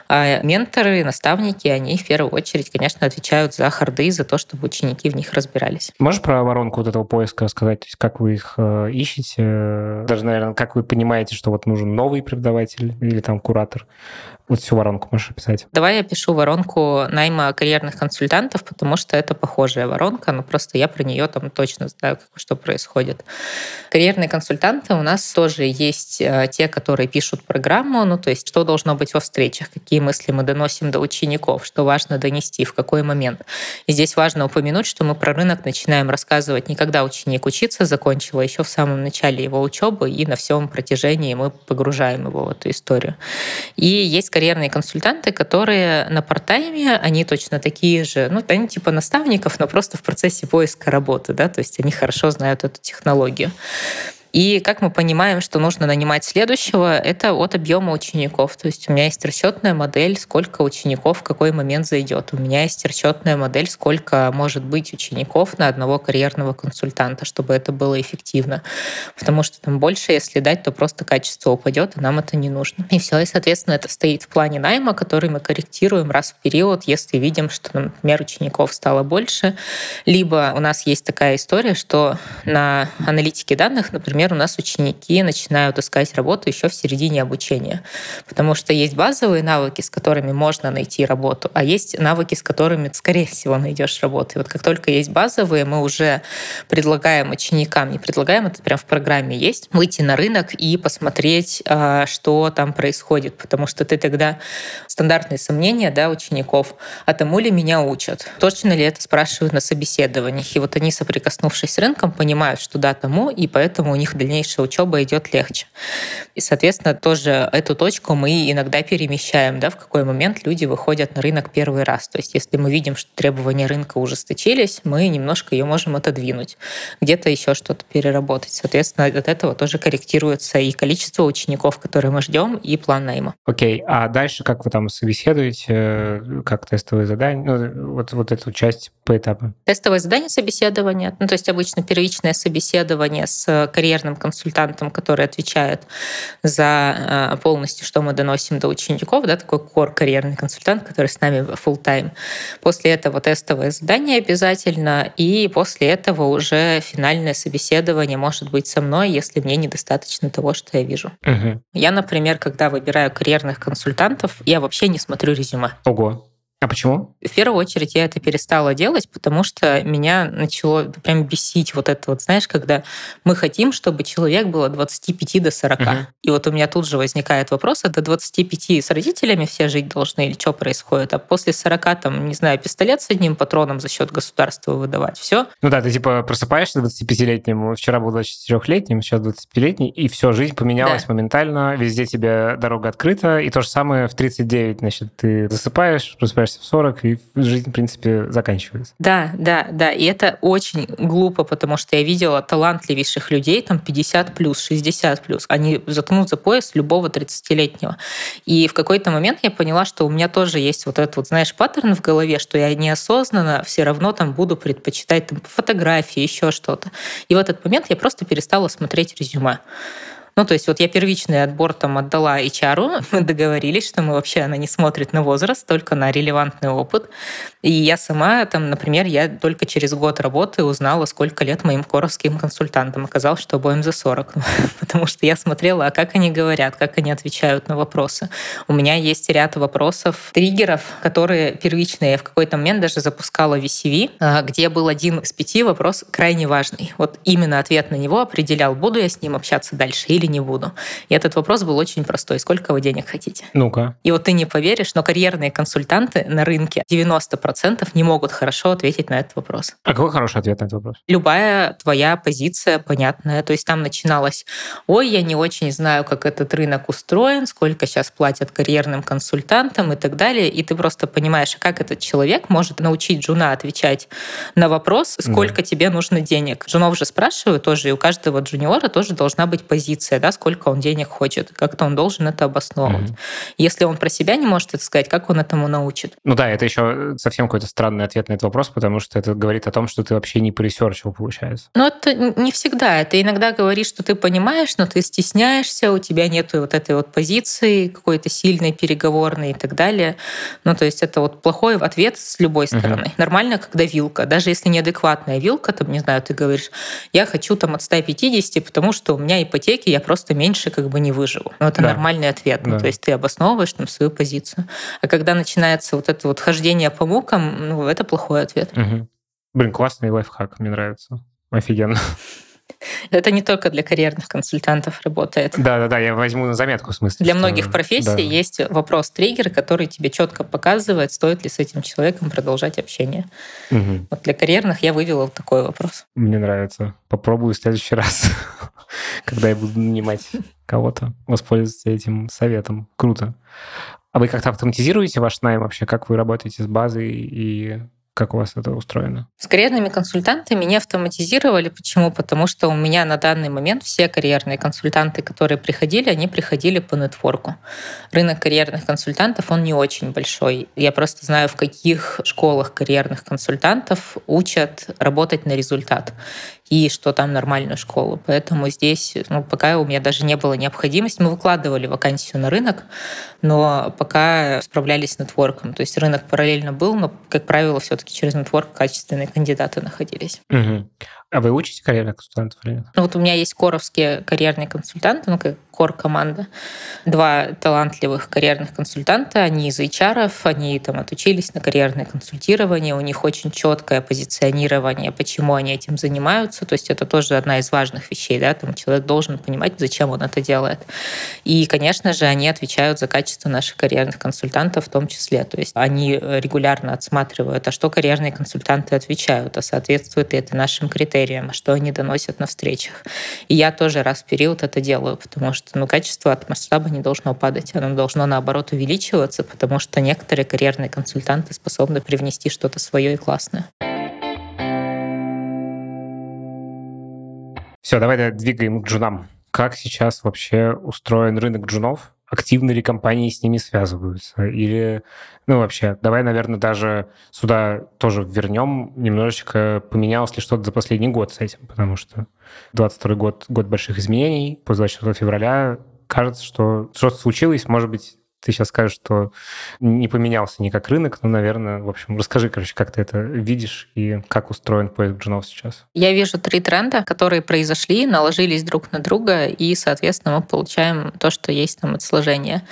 А менторы, наставники, они в первую очередь, конечно, отвечают за харды, за то, чтобы ученики в них разбирались. Можешь про воронку вот этого поиска рассказать? То есть как вы их э, ищете? Даже, наверное, как вы понимаете, что вот нужен новый преподаватель или там куратор? Вот всю воронку можешь описать? Давай я пишу воронку найма карьерных консультантов, потому что это похожая воронка, но просто я про нее там точно знаю, что происходит. Карьерные консультанты у нас тоже есть э, те, которые пишут программу, ну то есть что должно быть во встречах, какие мысли мы доносим до учеников, что важно донести, в какой момент. И здесь важно упомянуть, что мы про рынок начинаем рассказывать не когда ученик учиться закончил, а еще в самом начале его учебы, и на всем протяжении мы погружаем его в эту историю. И есть карьерные консультанты, которые на партайме, они точно такие же, ну, они типа наставников, но просто в процессе поиска работы, да, то есть они хорошо знают эту технологию. И как мы понимаем, что нужно нанимать следующего, это от объема учеников. То есть у меня есть расчетная модель, сколько учеников в какой момент зайдет. У меня есть расчетная модель, сколько может быть учеников на одного карьерного консультанта, чтобы это было эффективно. Потому что там больше, если дать, то просто качество упадет, и нам это не нужно. И все, и, соответственно, это стоит в плане найма, который мы корректируем раз в период, если видим, что, например, учеников стало больше. Либо у нас есть такая история, что на аналитике данных, например, например, у нас ученики начинают искать работу еще в середине обучения, потому что есть базовые навыки, с которыми можно найти работу, а есть навыки, с которыми, скорее всего, найдешь работу. И вот как только есть базовые, мы уже предлагаем ученикам, не предлагаем, это прям в программе есть, выйти на рынок и посмотреть, а, что там происходит, потому что ты тогда стандартные сомнения да, учеников, а тому ли меня учат, точно ли это спрашивают на собеседованиях. И вот они, соприкоснувшись с рынком, понимают, что да, тому, и поэтому у них дальнейшая учеба идет легче. И, соответственно, тоже эту точку мы иногда перемещаем, да, в какой момент люди выходят на рынок первый раз. То есть если мы видим, что требования рынка ужесточились, мы немножко ее можем отодвинуть, где-то еще что-то переработать. Соответственно, от этого тоже корректируется и количество учеников, которые мы ждем, и план найма. Окей, а дальше как вы там собеседуете, как тестовые задания, ну, вот, вот эту часть по этапам? Тестовое задание собеседования, ну, то есть обычно первичное собеседование с карьерой карьерным консультантом, который отвечает за э, полностью, что мы доносим до учеников, да, такой кор карьерный консультант, который с нами full time. После этого тестовое задание обязательно, и после этого уже финальное собеседование может быть со мной, если мне недостаточно того, что я вижу. Угу. Я, например, когда выбираю карьерных консультантов, я вообще не смотрю резюме. Ого. А почему? В первую очередь я это перестала делать, потому что меня начало прям бесить вот это вот, знаешь, когда мы хотим, чтобы человек был от 25 до 40. Угу. И вот у меня тут же возникает вопрос, а до 25 с родителями все жить должны или что происходит? А после 40, там, не знаю, пистолет с одним патроном за счет государства выдавать, все? Ну да, ты типа просыпаешься 25-летним, вчера был 24-летним, сейчас 25-летний, и все, жизнь поменялась да. моментально, везде тебе дорога открыта, и то же самое в 39, значит, ты засыпаешь, просыпаешься в 40, и жизнь, в принципе, заканчивается. Да, да, да. И это очень глупо, потому что я видела талантливейших людей, там 50 плюс, 60 плюс. Они заткнут за пояс любого 30-летнего. И в какой-то момент я поняла, что у меня тоже есть вот этот вот, знаешь, паттерн в голове, что я неосознанно все равно там буду предпочитать там, фотографии, еще что-то. И в этот момент я просто перестала смотреть резюме. Ну, то есть вот я первичный отбор там отдала HR, мы договорились, что мы вообще, она не смотрит на возраст, только на релевантный опыт. И я сама, там, например, я только через год работы узнала, сколько лет моим коровским консультантам. Оказалось, что обоим за 40. Потому что я смотрела, а как они говорят, как они отвечают на вопросы. У меня есть ряд вопросов, триггеров, которые первичные. Я в какой-то момент даже запускала VCV, а, где был один из пяти вопрос крайне важный. Вот именно ответ на него определял, буду я с ним общаться дальше или не буду. И этот вопрос был очень простой. Сколько вы денег хотите? Ну-ка. И вот ты не поверишь, но карьерные консультанты на рынке 90% не могут хорошо ответить на этот вопрос. А какой хороший ответ на этот вопрос? Любая твоя позиция понятная. То есть там начиналось, ой, я не очень знаю, как этот рынок устроен, сколько сейчас платят карьерным консультантам и так далее. И ты просто понимаешь, как этот человек может научить жуна отвечать на вопрос, сколько да. тебе нужно денег. Жунов же спрашивают тоже, и у каждого джуниора тоже должна быть позиция да, сколько он денег хочет, как-то он должен это обосновывать. Mm-hmm. Если он про себя не может это сказать, как он этому научит? Ну да, это еще совсем какой-то странный ответ на этот вопрос, потому что это говорит о том, что ты вообще не по research ил, получается. Ну это не всегда. Это иногда говорит, что ты понимаешь, но ты стесняешься, у тебя нет вот этой вот позиции какой-то сильной, переговорной и так далее. Ну то есть это вот плохой ответ с любой стороны. Mm-hmm. Нормально, когда вилка. Даже если неадекватная вилка, там, не знаю, ты говоришь, я хочу там от 150, потому что у меня ипотеки, я просто меньше как бы не выживу. Но это да. нормальный ответ. Ну, да. Ну, то есть ты обосновываешь там свою позицию. А когда начинается вот это вот хождение по мукам, ну, это плохой ответ. Угу. Блин, классный лайфхак, мне нравится. Офигенно. Это не только для карьерных консультантов работает. Да, да, да, я возьму на заметку в смысле. Для многих профессий да. есть вопрос-триггер, который тебе четко показывает, стоит ли с этим человеком продолжать общение. Угу. Вот для карьерных я вывела вот такой вопрос. Мне нравится. Попробую в следующий раз, когда я буду нанимать кого-то, воспользоваться этим советом. Круто. А вы как-то автоматизируете ваш найм вообще? Как вы работаете с базой и как у вас это устроено? С карьерными консультантами не автоматизировали. Почему? Потому что у меня на данный момент все карьерные консультанты, которые приходили, они приходили по нетворку. Рынок карьерных консультантов, он не очень большой. Я просто знаю, в каких школах карьерных консультантов учат работать на результат и что там нормальную школу. Поэтому здесь, ну, пока у меня даже не было необходимости, мы выкладывали вакансию на рынок, но пока справлялись с нетворком. То есть рынок параллельно был, но, как правило, все-таки через нетворк качественные кандидаты находились. Угу. А вы учите карьерных консультантов или нет? Ну, вот у меня есть коровские карьерные консультанты, ну, как кор-команда. Два талантливых карьерных консультанта, они из HR, они там отучились на карьерное консультирование, у них очень четкое позиционирование, почему они этим занимаются. То есть это тоже одна из важных вещей, да, там человек должен понимать, зачем он это делает. И, конечно же, они отвечают за качество наших карьерных консультантов в том числе. То есть они регулярно отсматривают, а что карьерные консультанты отвечают, а соответствует ли это нашим критериям критериям, что они доносят на встречах. И я тоже раз в период это делаю, потому что ну, качество от масштаба не должно падать, оно должно наоборот увеличиваться, потому что некоторые карьерные консультанты способны привнести что-то свое и классное. Все, давай двигаем к джунам. Как сейчас вообще устроен рынок джунов? Активно ли компании с ними связываются? Или, ну, вообще, давай, наверное, даже сюда тоже вернем немножечко, поменялось ли что-то за последний год с этим, потому что 22 год — год больших изменений, после 24 февраля кажется, что что-то случилось, может быть, ты сейчас скажешь, что не поменялся никак рынок, ну, наверное, в общем, расскажи, короче, как ты это видишь и как устроен поиск джунов сейчас. Я вижу три тренда, которые произошли, наложились друг на друга, и, соответственно, мы получаем то, что есть там от сложения.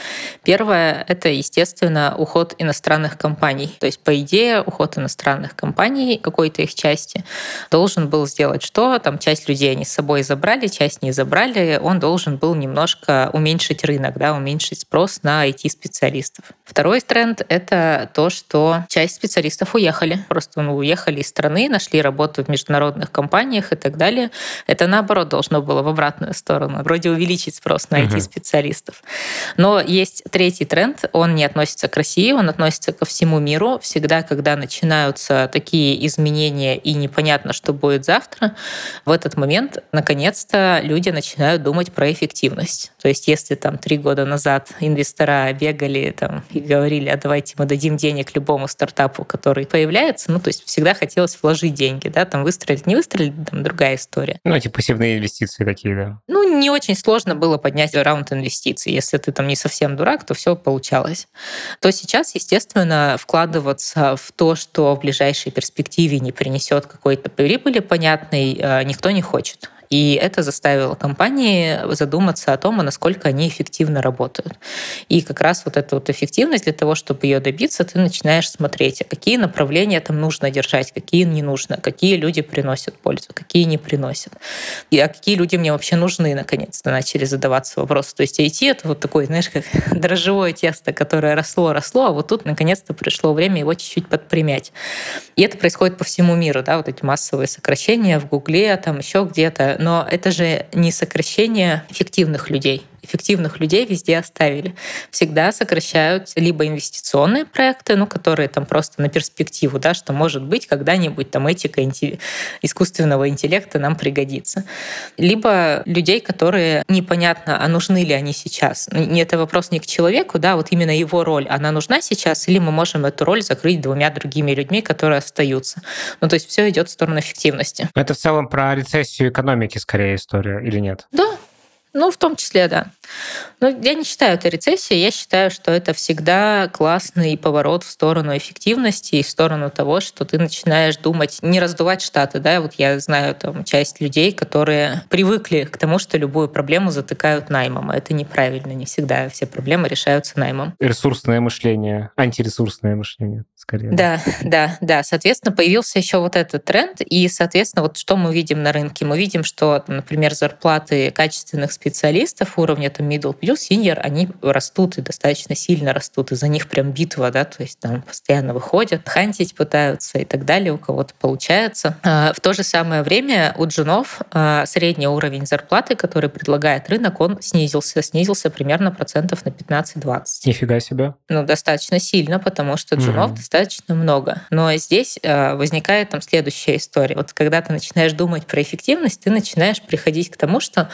Первое — это, естественно, уход иностранных компаний. То есть, по идее, уход иностранных компаний, какой-то их части, должен был сделать что? Там часть людей они с собой забрали, часть не забрали. Он должен был немножко уменьшить рынок, да, уменьшить спрос на IT-специалистов. Второй тренд — это то, что часть специалистов уехали. Просто ну, уехали из страны, нашли работу в международных компаниях и так далее. Это, наоборот, должно было в обратную сторону. Вроде увеличить спрос на IT-специалистов. Но есть третий тренд. Он не относится к России, он относится ко всему миру. Всегда, когда начинаются такие изменения и непонятно, что будет завтра, в этот момент, наконец-то, люди начинают думать про эффективность. То есть если там три года назад инвестора бегали там, и говорили, а давайте мы дадим денег любому стартапу, который появляется, ну, то есть всегда хотелось вложить деньги, да, там выстрелить, не выстрелить, там другая история. Ну, эти пассивные инвестиции такие, да. Ну, не очень сложно было поднять раунд инвестиций. Если ты там не совсем дурак, то все получалось. То сейчас, естественно, вкладываться в то, что в ближайшей перспективе не принесет какой-то прибыли понятной, э, никто не хочет. И это заставило компании задуматься о том, а насколько они эффективно работают. И как раз вот эта вот эффективность, для того, чтобы ее добиться, ты начинаешь смотреть, а какие направления там нужно держать, какие не нужно, какие люди приносят пользу, какие не приносят. И а какие люди мне вообще нужны, наконец-то начали задаваться вопросы. То есть IT — это вот такой, знаешь, как дрожжевое тесто, которое росло, росло, а вот тут наконец-то пришло время его чуть-чуть подпрямять. И это происходит по всему миру, да, вот эти массовые сокращения в Гугле, там еще где-то но это же не сокращение эффективных людей эффективных людей везде оставили. Всегда сокращают либо инвестиционные проекты, ну, которые там просто на перспективу, да, что может быть когда-нибудь там этика искусственного интеллекта нам пригодится. Либо людей, которые непонятно, а нужны ли они сейчас. Ну, это вопрос не к человеку, да, вот именно его роль, она нужна сейчас, или мы можем эту роль закрыть двумя другими людьми, которые остаются. Ну, то есть все идет в сторону эффективности. Это в целом про рецессию экономики скорее история или нет? Да, ну, в том числе, да. Но я не считаю это рецессией, я считаю, что это всегда классный поворот в сторону эффективности и в сторону того, что ты начинаешь думать, не раздувать штаты, да, вот я знаю там часть людей, которые привыкли к тому, что любую проблему затыкают наймом, а это неправильно, не всегда все проблемы решаются наймом. Ресурсное мышление, антиресурсное мышление, скорее. Да, да, да. Соответственно, появился еще вот этот тренд, и, соответственно, вот что мы видим на рынке? Мы видим, что, например, зарплаты качественных специалистов уровня там middle плюс senior, они растут и достаточно сильно растут, и за них прям битва, да, то есть там постоянно выходят, хантить пытаются и так далее, у кого-то получается. А, в то же самое время у джунов а, средний уровень зарплаты, который предлагает рынок, он снизился, снизился примерно процентов на 15-20. Нифига себе. Ну, достаточно сильно, потому что джунов mm-hmm. достаточно много. Но здесь а, возникает там следующая история. Вот когда ты начинаешь думать про эффективность, ты начинаешь приходить к тому, что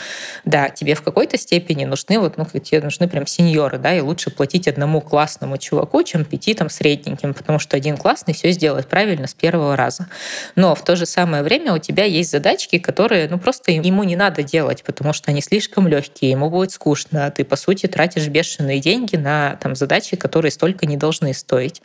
да, тебе в какой-то степени нужны вот, ну, тебе нужны прям сеньоры, да, и лучше платить одному классному чуваку, чем пяти там средненьким, потому что один классный все сделает правильно с первого раза. Но в то же самое время у тебя есть задачки, которые, ну, просто ему не надо делать, потому что они слишком легкие, ему будет скучно, а ты, по сути, тратишь бешеные деньги на там задачи, которые столько не должны стоить.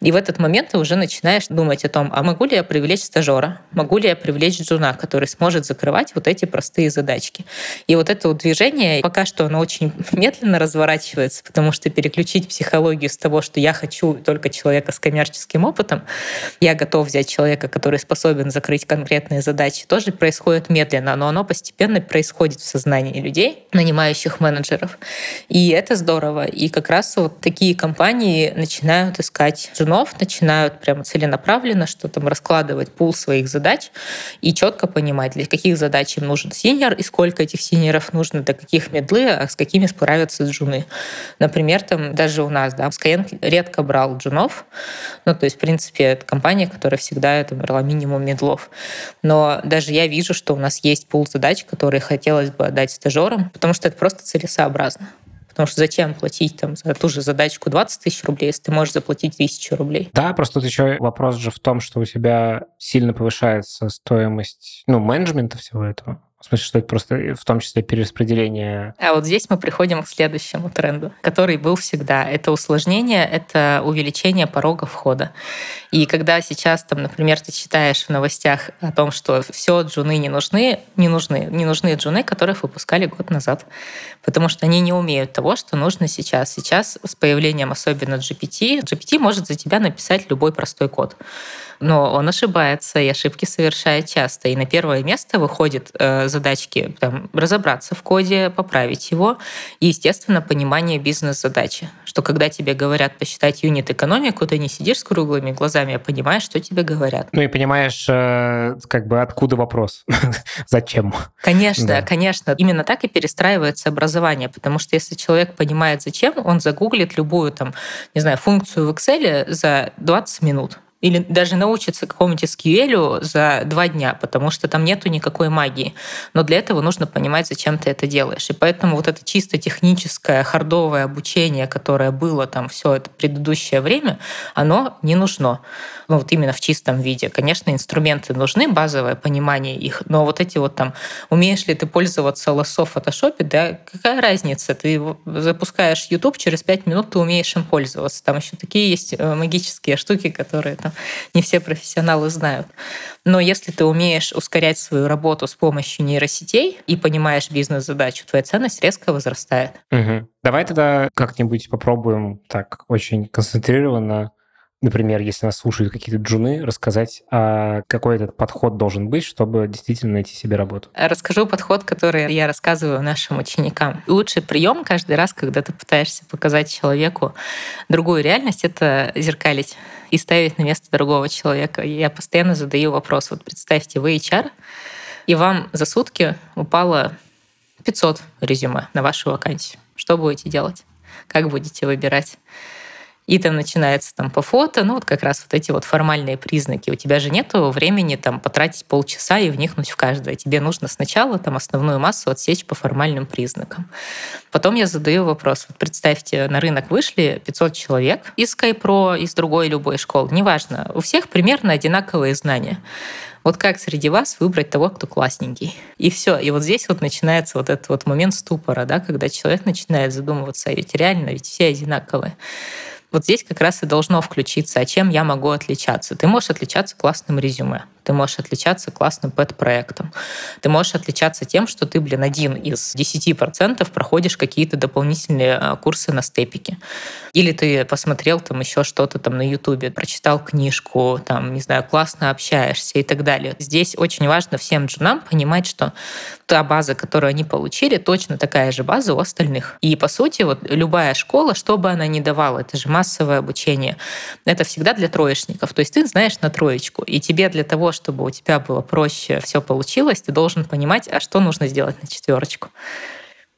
И в этот момент ты уже начинаешь думать о том, а могу ли я привлечь стажера, могу ли я привлечь джуна, который сможет закрывать вот эти простые задачки. И вот это вот движение, пока что оно очень медленно разворачивается, потому что переключить психологию с того, что я хочу только человека с коммерческим опытом, я готов взять человека, который способен закрыть конкретные задачи, тоже происходит медленно, но оно постепенно происходит в сознании людей, нанимающих менеджеров. И это здорово. И как раз вот такие компании начинают искать женов, начинают прямо целенаправленно что там раскладывать пул своих задач и четко понимать, для каких задач им нужен синьор и сколько этих синьоров нужно, для каких медлы, а с какими справятся джуны. Например, там даже у нас, да, Skyeng редко брал джунов, ну, то есть, в принципе, это компания, которая всегда это брала минимум медлов. Но даже я вижу, что у нас есть пул задач, которые хотелось бы отдать стажерам, потому что это просто целесообразно. Потому что зачем платить там за ту же задачку 20 тысяч рублей, если ты можешь заплатить тысячу рублей? Да, просто тут еще вопрос же в том, что у тебя сильно повышается стоимость ну, менеджмента всего этого В смысле, что это просто э, в том числе перераспределение... А вот здесь мы приходим к следующему тренду, который был всегда. Это усложнение, это увеличение порога входа. И когда сейчас, там, например, ты читаешь в новостях о том, что все джуны не нужны, не нужны, не нужны джуны, которых выпускали год назад, потому что они не умеют того, что нужно сейчас. Сейчас с появлением особенно GPT, GPT может за тебя написать любой простой код но он ошибается, и ошибки совершает часто. И на первое место выходят э, задачки там, разобраться в коде, поправить его, и, естественно, понимание бизнес-задачи. Что когда тебе говорят посчитать юнит-экономику, ты не сидишь с круглыми глазами, а понимаешь, что тебе говорят. Ну и понимаешь, э, как бы откуда вопрос, зачем. Конечно, да. конечно. Именно так и перестраивается образование, потому что если человек понимает, зачем, он загуглит любую там, не знаю, функцию в Excel за 20 минут или даже научиться какому-нибудь SQL за два дня, потому что там нету никакой магии. Но для этого нужно понимать, зачем ты это делаешь. И поэтому вот это чисто техническое, хардовое обучение, которое было там все это предыдущее время, оно не нужно. Ну вот именно в чистом виде. Конечно, инструменты нужны, базовое понимание их, но вот эти вот там, умеешь ли ты пользоваться лосо в фотошопе, да, какая разница? Ты запускаешь YouTube, через пять минут ты умеешь им пользоваться. Там еще такие есть э, магические штуки, которые там не все профессионалы знают. Но если ты умеешь ускорять свою работу с помощью нейросетей и понимаешь бизнес-задачу, твоя ценность резко возрастает. Угу. Давай тогда как-нибудь попробуем так очень концентрированно например, если нас слушают какие-то джуны, рассказать, а какой этот подход должен быть, чтобы действительно найти себе работу? Расскажу подход, который я рассказываю нашим ученикам. Лучший прием каждый раз, когда ты пытаешься показать человеку другую реальность, это зеркалить и ставить на место другого человека. Я постоянно задаю вопрос. Вот представьте, вы HR, и вам за сутки упало 500 резюме на вашу вакансию. Что будете делать? Как будете выбирать? И там начинается там по фото, ну вот как раз вот эти вот формальные признаки. У тебя же нет времени там потратить полчаса и вникнуть в каждое. Тебе нужно сначала там основную массу отсечь по формальным признакам. Потом я задаю вопрос. Вот представьте, на рынок вышли 500 человек из SkyPro, из другой любой школы, неважно. У всех примерно одинаковые знания. Вот как среди вас выбрать того, кто классненький? И все. И вот здесь вот начинается вот этот вот момент ступора, да, когда человек начинает задумываться, а ведь реально, ведь все одинаковые. Вот здесь как раз и должно включиться, а чем я могу отличаться. Ты можешь отличаться классным резюме, ты можешь отличаться классным пэт-проектом, ты можешь отличаться тем, что ты, блин, один из 10% проходишь какие-то дополнительные а, курсы на степике. Или ты посмотрел там еще что-то там на Ютубе, прочитал книжку, там, не знаю, классно общаешься и так далее. Здесь очень важно всем джунам понимать, что та база, которую они получили, точно такая же база у остальных. И, по сути, вот любая школа, что бы она ни давала, это же массовое обучение. Это всегда для троечников. То есть ты знаешь на троечку, и тебе для того, чтобы у тебя было проще все получилось, ты должен понимать, а что нужно сделать на четверочку.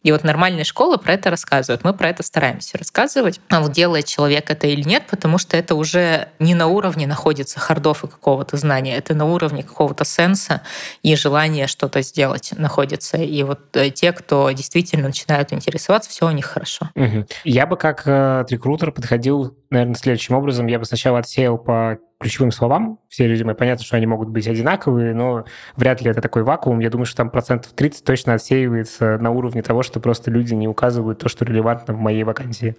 И вот нормальные школы про это рассказывают. Мы про это стараемся рассказывать. А вот делает человек это или нет, потому что это уже не на уровне находится хардов и какого-то знания, это на уровне какого-то сенса и желания что-то сделать находится. И вот э, те, кто действительно начинают интересоваться, все у них хорошо. Угу. Я бы как э, рекрутер подходил, наверное, следующим образом. Я бы сначала отсеял по ключевым словам все резюме. Понятно, что они могут быть одинаковые, но вряд ли это такой вакуум. Я думаю, что там процентов 30 точно отсеивается на уровне того, что просто люди не указывают то, что релевантно в моей вакансии.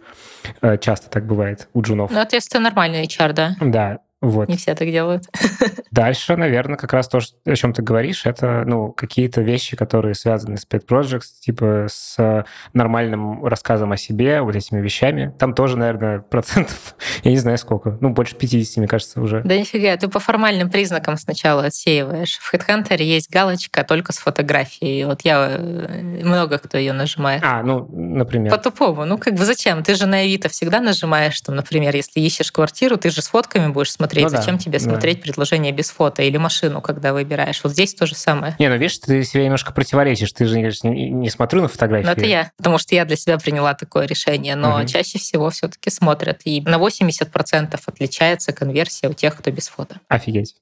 Э, часто так бывает у джунов. Ну, это нормальный HR, да? Да. Вот. Не все так делают. Дальше, наверное, как раз то, о чем ты говоришь, это ну, какие-то вещи, которые связаны с Pet Projects, типа с нормальным рассказом о себе, вот этими вещами. Там тоже, наверное, процентов, я не знаю сколько, ну, больше 50, мне кажется, уже. Да нифига, ты по формальным признакам сначала отсеиваешь. В HeadHunter есть галочка только с фотографией. Вот я, э, много кто ее нажимает. А, ну, например. По-тупому. Ну, как бы зачем? Ты же на Авито всегда нажимаешь, там, например, если ищешь квартиру, ты же с фотками будешь смотреть смотреть. Ну, Зачем да, тебе смотреть да. предложение без фото или машину, когда выбираешь? Вот здесь то же самое. Не, ну видишь, ты себе немножко противоречишь. Ты же не, не смотрю на фотографии. Ну, это я, потому что я для себя приняла такое решение. Но угу. чаще всего все-таки смотрят. И на 80% отличается конверсия у тех, кто без фото. Офигеть.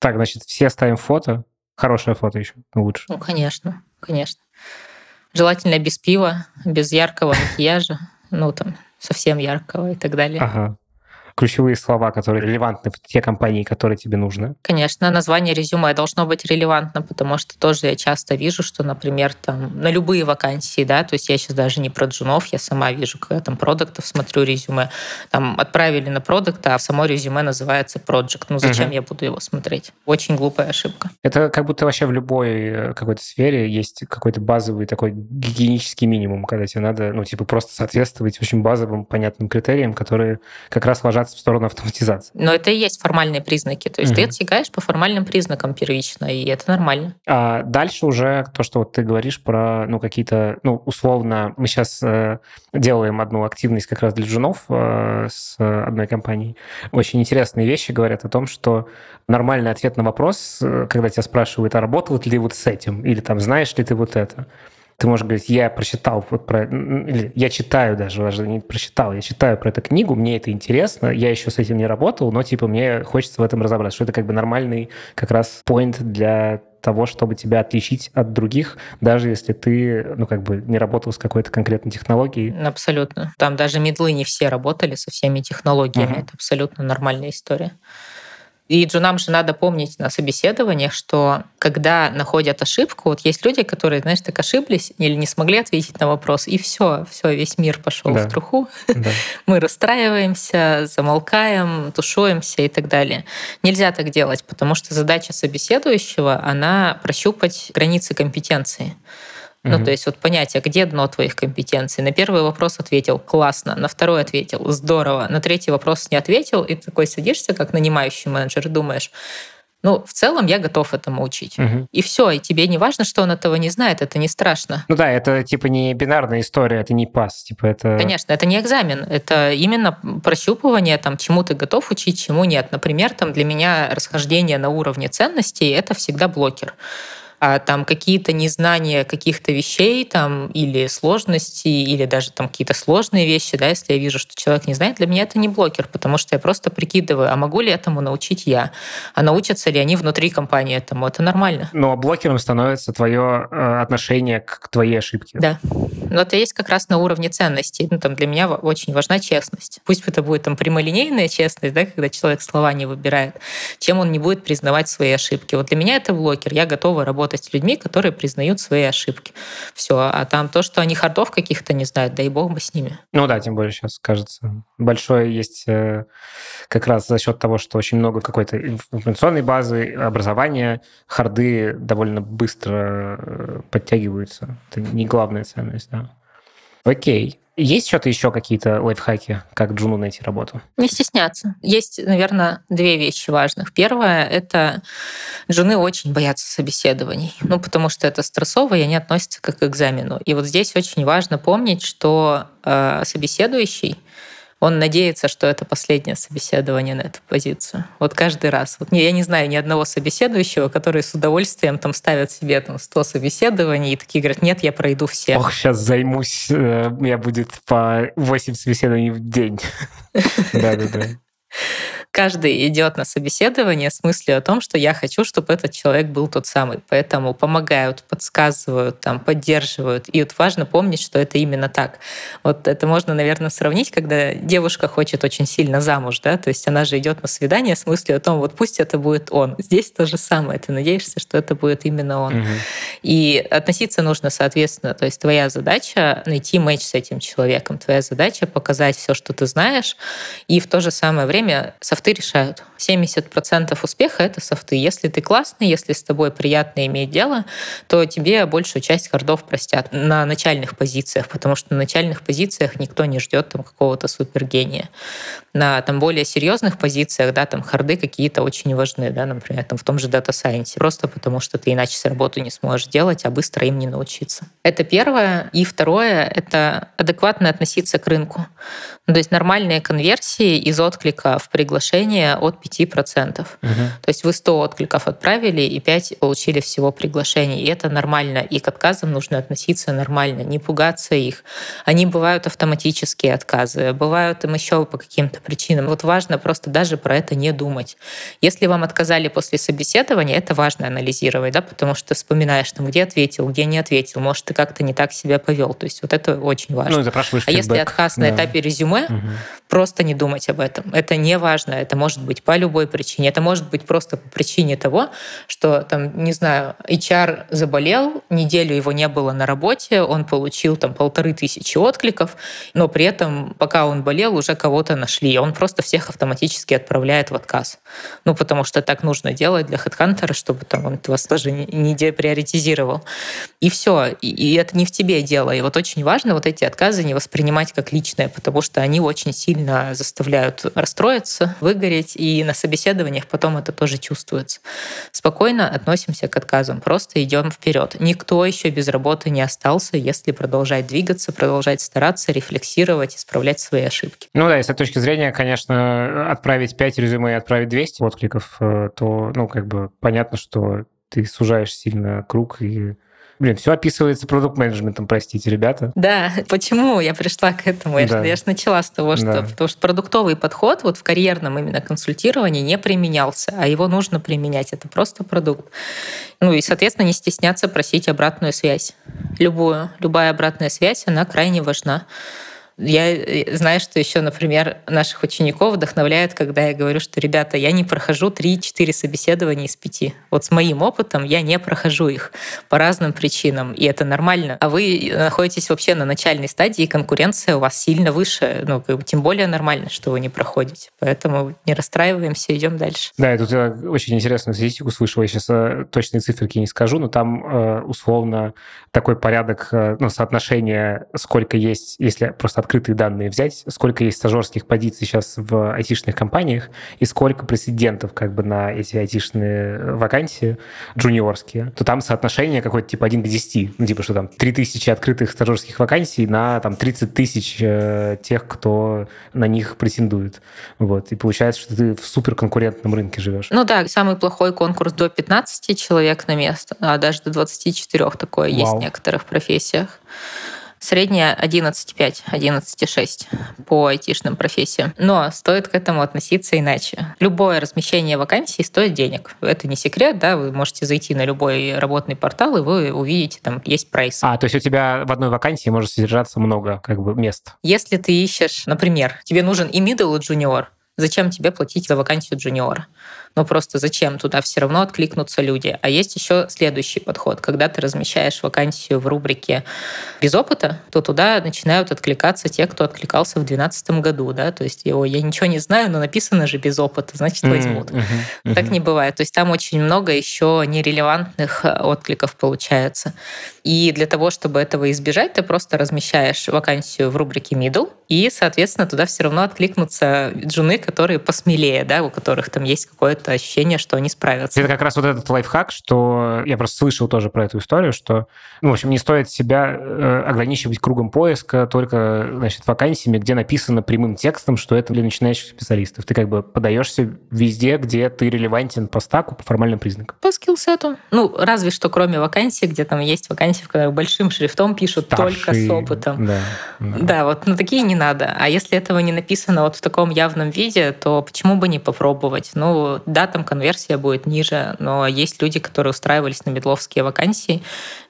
Так, значит, все ставим фото. Хорошее фото еще лучше. Ну, конечно, конечно. Желательно без пива, без яркого макияжа, ну, там, совсем яркого и так далее. Ага. Ключевые слова, которые релевантны в те компании, которые тебе нужны. Конечно, название резюме должно быть релевантно, потому что тоже я часто вижу, что, например, там на любые вакансии, да, то есть я сейчас даже не про джунов, я сама вижу, когда там продуктов смотрю резюме, там отправили на продукта, а само резюме называется project. Ну зачем угу. я буду его смотреть? Очень глупая ошибка. Это как будто вообще в любой э, какой-то сфере есть какой-то базовый такой гигиенический минимум, когда тебе надо, ну, типа, просто соответствовать очень базовым, понятным критериям, которые как раз ложатся в сторону автоматизации. Но это и есть формальные признаки. То есть угу. ты отсекаешь по формальным признакам первично, и это нормально. А дальше уже то, что вот ты говоришь про, ну, какие-то, ну, условно, мы сейчас э, делаем одну активность как раз для джунов э, с одной компанией. Очень интересные вещи говорят о том, что нормальный ответ на вопрос, э, когда тебя спрашивают, а работал ли ты вот с этим, или там, знаешь ли ты вот это, ты можешь говорить, я прочитал вот про... Или я читаю даже, даже не прочитал, я читаю про эту книгу, мне это интересно, я еще с этим не работал, но типа мне хочется в этом разобраться, что это как бы нормальный как раз point для того, чтобы тебя отличить от других, даже если ты, ну, как бы не работал с какой-то конкретной технологией. Абсолютно. Там даже медлы не все работали со всеми технологиями. Uh-huh. Это абсолютно нормальная история. И джунам же надо помнить на собеседованиях, что когда находят ошибку, вот есть люди, которые, знаешь, так ошиблись или не смогли ответить на вопрос, и все, все, весь мир пошел да. в труху. Да. Мы расстраиваемся, замолкаем, тушуемся и так далее. Нельзя так делать, потому что задача собеседующего, она прощупать границы компетенции. Ну, то есть вот понятие, где дно твоих компетенций. На первый вопрос ответил классно, на второй ответил здорово, на третий вопрос не ответил, и такой садишься, как нанимающий менеджер, думаешь, ну, в целом я готов этому учить. Угу. И все, и тебе не важно, что он этого не знает, это не страшно. Ну да, это типа не бинарная история, это не пас, типа это... Конечно, это не экзамен, это именно прощупывание, там, чему ты готов учить, чему нет. Например, там для меня расхождение на уровне ценностей — это всегда блокер а там какие-то незнания каких-то вещей там или сложности, или даже там какие-то сложные вещи, да, если я вижу, что человек не знает, для меня это не блокер, потому что я просто прикидываю, а могу ли этому научить я? А научатся ли они внутри компании этому? Это нормально. Но ну, а блокером становится твое э, отношение к твоей ошибке. Да. Но это есть как раз на уровне ценностей. Ну, там для меня очень важна честность. Пусть это будет там прямолинейная честность, да, когда человек слова не выбирает, чем он не будет признавать свои ошибки. Вот для меня это блокер. Я готова работать работать с людьми, которые признают свои ошибки. Все. А там то, что они хардов каких-то не знают, дай бог бы с ними. Ну да, тем более сейчас, кажется, большое есть э, как раз за счет того, что очень много какой-то информационной базы, образования, харды довольно быстро э, подтягиваются. Это не главная ценность, да. Окей. Есть что-то еще какие-то лайфхаки, как Джуну найти работу? Не стесняться. Есть, наверное, две вещи важных. Первое — это джуны очень боятся собеседований. Ну, потому что это стрессово, и они относятся как к экзамену. И вот здесь очень важно помнить, что э, собеседующий — он надеется, что это последнее собеседование на эту позицию. Вот каждый раз. Вот я не знаю ни одного собеседующего, который с удовольствием там ставят себе там 100 собеседований и такие говорят, нет, я пройду все. Ох, сейчас займусь, э, у меня будет по 8 собеседований в день. Да-да-да каждый идет на собеседование с мыслью о том, что я хочу, чтобы этот человек был тот самый. Поэтому помогают, подсказывают, там, поддерживают. И вот важно помнить, что это именно так. Вот это можно, наверное, сравнить, когда девушка хочет очень сильно замуж, да, то есть она же идет на свидание с мыслью о том, вот пусть это будет он. Здесь то же самое. Ты надеешься, что это будет именно он. Угу. И относиться нужно соответственно. То есть твоя задача найти матч с этим человеком. Твоя задача показать все, что ты знаешь, и в то же самое время со софты решают. 70% успеха — это софты. Если ты классный, если с тобой приятно иметь дело, то тебе большую часть хардов простят на начальных позициях, потому что на начальных позициях никто не ждет там какого-то супергения. На там более серьезных позициях, да, там харды какие-то очень важны, да, например, там в том же Data Science, просто потому что ты иначе с работу не сможешь делать, а быстро им не научиться. Это первое. И второе — это адекватно относиться к рынку. Ну, то есть нормальные конверсии из отклика в приглашение от 5%. Угу. То есть вы 100 откликов отправили, и 5 получили всего приглашений. И это нормально. И к отказам нужно относиться нормально, не пугаться их. Они бывают автоматические отказы, бывают им еще по каким-то причинам. Вот важно просто даже про это не думать. Если вам отказали после собеседования, это важно анализировать, да, потому что ты вспоминаешь, там, где ответил, где не ответил, может, ты как-то не так себя повел. То есть вот это очень важно. Ну, а фидбэк. если отказ да. на этапере резюме, угу. Просто не думать об этом. Это не важно. Это может быть по любой причине. Это может быть просто по причине того, что там, не знаю, HR заболел, неделю его не было на работе, он получил там полторы тысячи откликов, но при этом, пока он болел, уже кого-то нашли. Он просто всех автоматически отправляет в отказ. Ну, потому что так нужно делать для HeadHunter, чтобы там он вас тоже не деприоритизировал. И все. И, и это не в тебе дело. И вот очень важно вот эти отказы не воспринимать как личное, потому что они очень сильно заставляют расстроиться, выгореть, и на собеседованиях потом это тоже чувствуется. Спокойно относимся к отказам, просто идем вперед. Никто еще без работы не остался, если продолжать двигаться, продолжать стараться, рефлексировать, исправлять свои ошибки. Ну да, и с этой точки зрения, конечно, отправить 5 резюме и отправить 200 откликов, э, то, ну, как бы понятно, что ты сужаешь сильно круг и Блин, все описывается продукт менеджментом простите, ребята. Да, почему я пришла к этому? Я, да. же, я же начала с того, что, да. потому что продуктовый подход вот в карьерном именно консультировании не применялся, а его нужно применять. Это просто продукт. Ну и, соответственно, не стесняться просить обратную связь. Любую, любая обратная связь, она крайне важна. Я э, знаю, что еще, например, наших учеников вдохновляет, когда я говорю, что, ребята, я не прохожу 3-4 собеседования из 5. Вот с моим опытом я не прохожу их по разным причинам, и это нормально. А вы находитесь вообще на начальной стадии, и конкуренция у вас сильно выше. Ну, как бы, тем более нормально, что вы не проходите. Поэтому не расстраиваемся, идем дальше. Да, я тут я очень интересную статистику слышал. Я сейчас э, точные циферки не скажу, но там э, условно такой порядок, ну, соотношение, сколько есть, если просто открытые данные взять, сколько есть стажерских позиций сейчас в айтишных компаниях и сколько прецедентов как бы на эти айтишные вакансии джуниорские, то там соотношение какое-то типа 1 к 10. Ну, типа, что там 3000 открытых стажерских вакансий на там 30 тысяч э, тех, кто на них претендует. Вот. И получается, что ты в суперконкурентном рынке живешь. Ну да, самый плохой конкурс до 15 человек на место, а даже до 24 такое Вау. есть в некоторых профессиях. Средняя 11,5, 11,6 по айтишным профессиям. Но стоит к этому относиться иначе. Любое размещение вакансий стоит денег. Это не секрет, да, вы можете зайти на любой работный портал, и вы увидите, там есть прайс. А, то есть у тебя в одной вакансии может содержаться много как бы мест? Если ты ищешь, например, тебе нужен и middle, и junior, зачем тебе платить за вакансию джуниора? Но просто зачем туда все равно откликнутся люди. А есть еще следующий подход. Когда ты размещаешь вакансию в рубрике «без опыта», то туда начинают откликаться те, кто откликался в 2012 году. Да? То есть его я ничего не знаю, но написано же «без опыта», значит, возьмут. Mm-hmm. Mm-hmm. Так не бывает. То есть там очень много еще нерелевантных э, откликов получается. И для того, чтобы этого избежать, ты просто размещаешь вакансию в рубрике middle, и, соответственно, туда все равно откликнутся джуны, которые посмелее, да, у которых там есть какое-то ощущение, что они справятся. Это как раз вот этот лайфхак, что я просто слышал тоже про эту историю, что, ну, в общем, не стоит себя э, ограничивать кругом поиска только, значит, вакансиями, где написано прямым текстом, что это для начинающих специалистов. Ты как бы подаешься везде, где ты релевантен по стаку, по формальным признакам. По скиллсету. Ну, разве что кроме вакансий, где там есть вакансии, в которых большим шрифтом пишут Старший, только с опытом. Да, да. да, вот на такие не надо. А если этого не написано вот в таком явном виде, то почему бы не попробовать? Ну, да, там конверсия будет ниже, но есть люди, которые устраивались на медловские вакансии,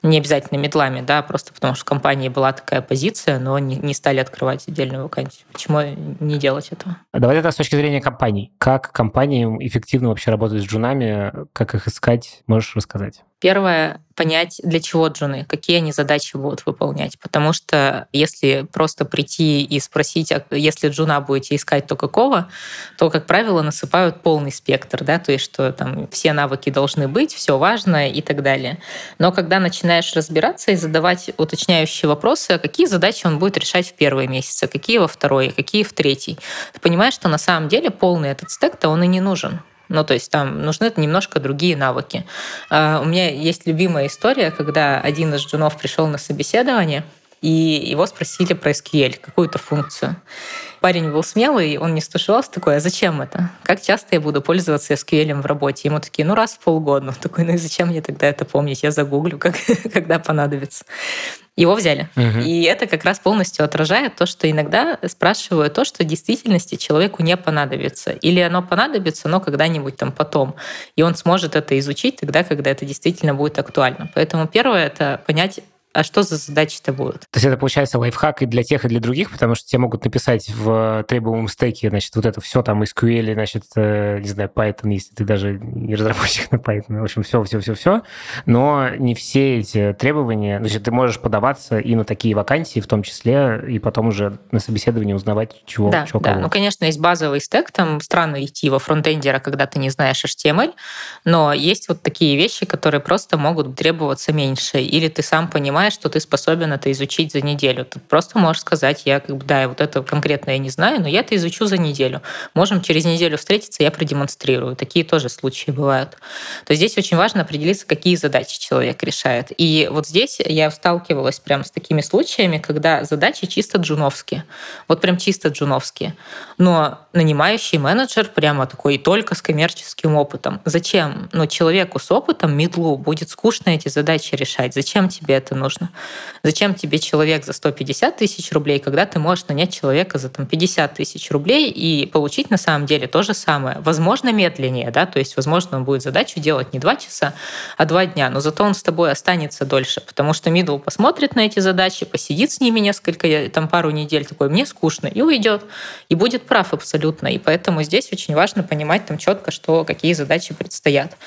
не обязательно медлами, да, просто потому что в компании была такая позиция, но не, не стали открывать отдельную вакансию. Почему не делать этого? А давай это с точки зрения компаний. Как компаниям эффективно вообще работать с джунами, как их искать, можешь рассказать? Первое — понять, для чего джуны, какие они задачи будут выполнять. Потому что если просто прийти и спросить, а если джуна будете искать, то какого, то, как правило, насыпают полный спектр, да, то есть что там все навыки должны быть, все важно и так далее. Но когда начинаешь разбираться и задавать уточняющие вопросы, а какие задачи он будет решать в первые месяцы, какие во второй, какие в третий, ты понимаешь, что на самом деле полный этот стек-то он и не нужен. Ну, то есть там нужны немножко другие навыки. Uh, у меня есть любимая история, когда один из джунов пришел на собеседование, и его спросили про SQL, какую-то функцию. Парень был смелый, он не стушевался такой, а зачем это? Как часто я буду пользоваться SQL в работе? Ему такие, ну раз в полгода. Он такой, ну и зачем мне тогда это помнить? Я загуглю, как, когда понадобится. Его взяли. Угу. И это как раз полностью отражает то, что иногда спрашивают то, что в действительности человеку не понадобится. Или оно понадобится, но когда-нибудь там потом. И он сможет это изучить тогда, когда это действительно будет актуально. Поэтому первое — это понять, а что за задачи-то будут. То есть это получается лайфхак и для тех, и для других, потому что тебе могут написать в требуемом стеке, значит, вот это все там SQL, значит, э, не знаю, Python, если ты даже не разработчик на Python, в общем, все, все, все, все. Но не все эти требования, значит, ты можешь подаваться и на такие вакансии, в том числе, и потом уже на собеседовании узнавать, чего, да, чего да. кого. Ну, конечно, есть базовый стек, там странно идти во фронтендера, когда ты не знаешь HTML, но есть вот такие вещи, которые просто могут требоваться меньше, или ты сам понимаешь, что ты способен это изучить за неделю. Ты просто можешь сказать, я как бы, да, вот это конкретно я не знаю, но я это изучу за неделю. Можем через неделю встретиться, я продемонстрирую. Такие тоже случаи бывают. То есть здесь очень важно определиться, какие задачи человек решает. И вот здесь я сталкивалась прям с такими случаями, когда задачи чисто джуновские. Вот прям чисто джуновские. Но нанимающий менеджер прямо такой только с коммерческим опытом. Зачем? Ну, человеку с опытом, медлу, будет скучно эти задачи решать. Зачем тебе это нужно? Зачем тебе человек за 150 тысяч рублей, когда ты можешь нанять человека за там, 50 тысяч рублей и получить на самом деле то же самое? Возможно, медленнее, да, то есть, возможно, он будет задачу делать не 2 часа, а 2 дня, но зато он с тобой останется дольше, потому что мидл посмотрит на эти задачи, посидит с ними несколько, там пару недель, такой, мне скучно, и уйдет, и будет прав абсолютно. И поэтому здесь очень важно понимать там четко, что какие задачи предстоят.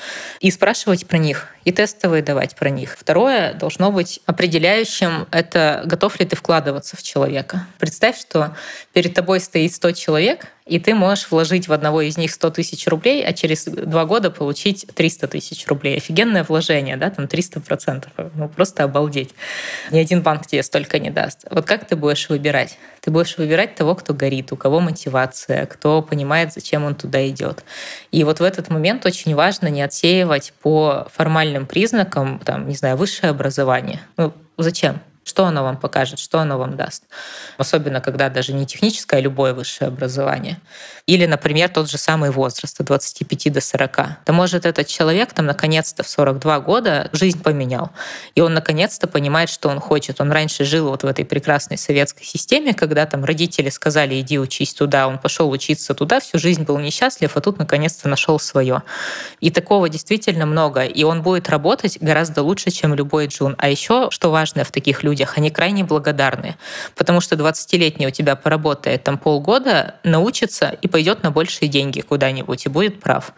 И спрашивать про них, и тестовые давать про них. Второе должно быть определяющим, это готов ли ты вкладываться в человека. Представь, что перед тобой стоит 100 человек, и ты можешь вложить в одного из них 100 тысяч рублей, а через два года получить 300 тысяч рублей. Офигенное вложение, да, там 300 процентов. Ну, просто обалдеть. Ни один банк тебе столько не даст. Вот как ты будешь выбирать? Ты будешь выбирать того, кто горит, у кого мотивация, кто понимает, зачем он туда идет. И вот в этот момент очень важно не отсеивать по формальным признакам, там, не знаю, высшее образование. Ну, зачем? Что оно вам покажет, что оно вам даст? Особенно, когда даже не техническое, а любое высшее образование. Или, например, тот же самый возраст от 25 до 40. Да может этот человек там наконец-то в 42 года жизнь поменял. И он наконец-то понимает, что он хочет. Он раньше жил вот в этой прекрасной советской системе, когда там родители сказали, иди учись туда, он пошел учиться туда, всю жизнь был несчастлив, а тут наконец-то нашел свое. И такого действительно много. И он будет работать гораздо лучше, чем любой джун. А еще, что важно в таких людях, людях, они крайне благодарны, потому что 20-летний у тебя поработает там полгода, научится и пойдет на большие деньги куда-нибудь и будет прав.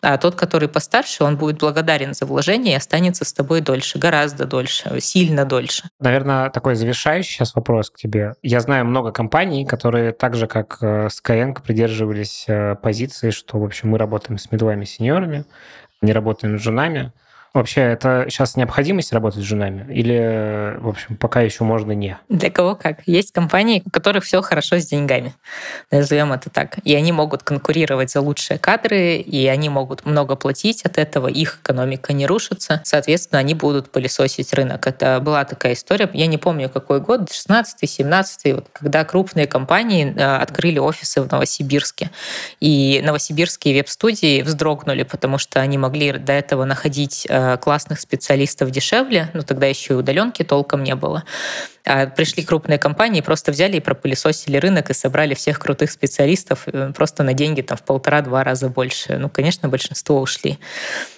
А тот, который постарше, он будет благодарен за вложение и останется с тобой дольше, гораздо дольше, сильно дольше. Наверное, такой завершающий сейчас вопрос к тебе. Я знаю много компаний, которые так же, как э, Skyeng, придерживались э, позиции, что, в общем, мы работаем с медлами сеньорами, не работаем с женами. Вообще, это сейчас необходимость работать с женами? Или, в общем, пока еще можно не? Для кого как. Есть компании, у которых все хорошо с деньгами. Назовем это так. И они могут конкурировать за лучшие кадры, и они могут много платить от этого, их экономика не рушится. Соответственно, они будут пылесосить рынок. Это была такая история, я не помню, какой год, 16-17, вот, когда крупные компании э, открыли офисы в Новосибирске. И новосибирские веб-студии вздрогнули, потому что они могли до этого находить э, Э, классных специалистов дешевле, но тогда еще и удаленки толком не было. А пришли крупные компании, просто взяли и пропылесосили рынок и собрали всех крутых специалистов э, просто на деньги там в полтора-два раза больше. Ну, конечно, большинство ушли.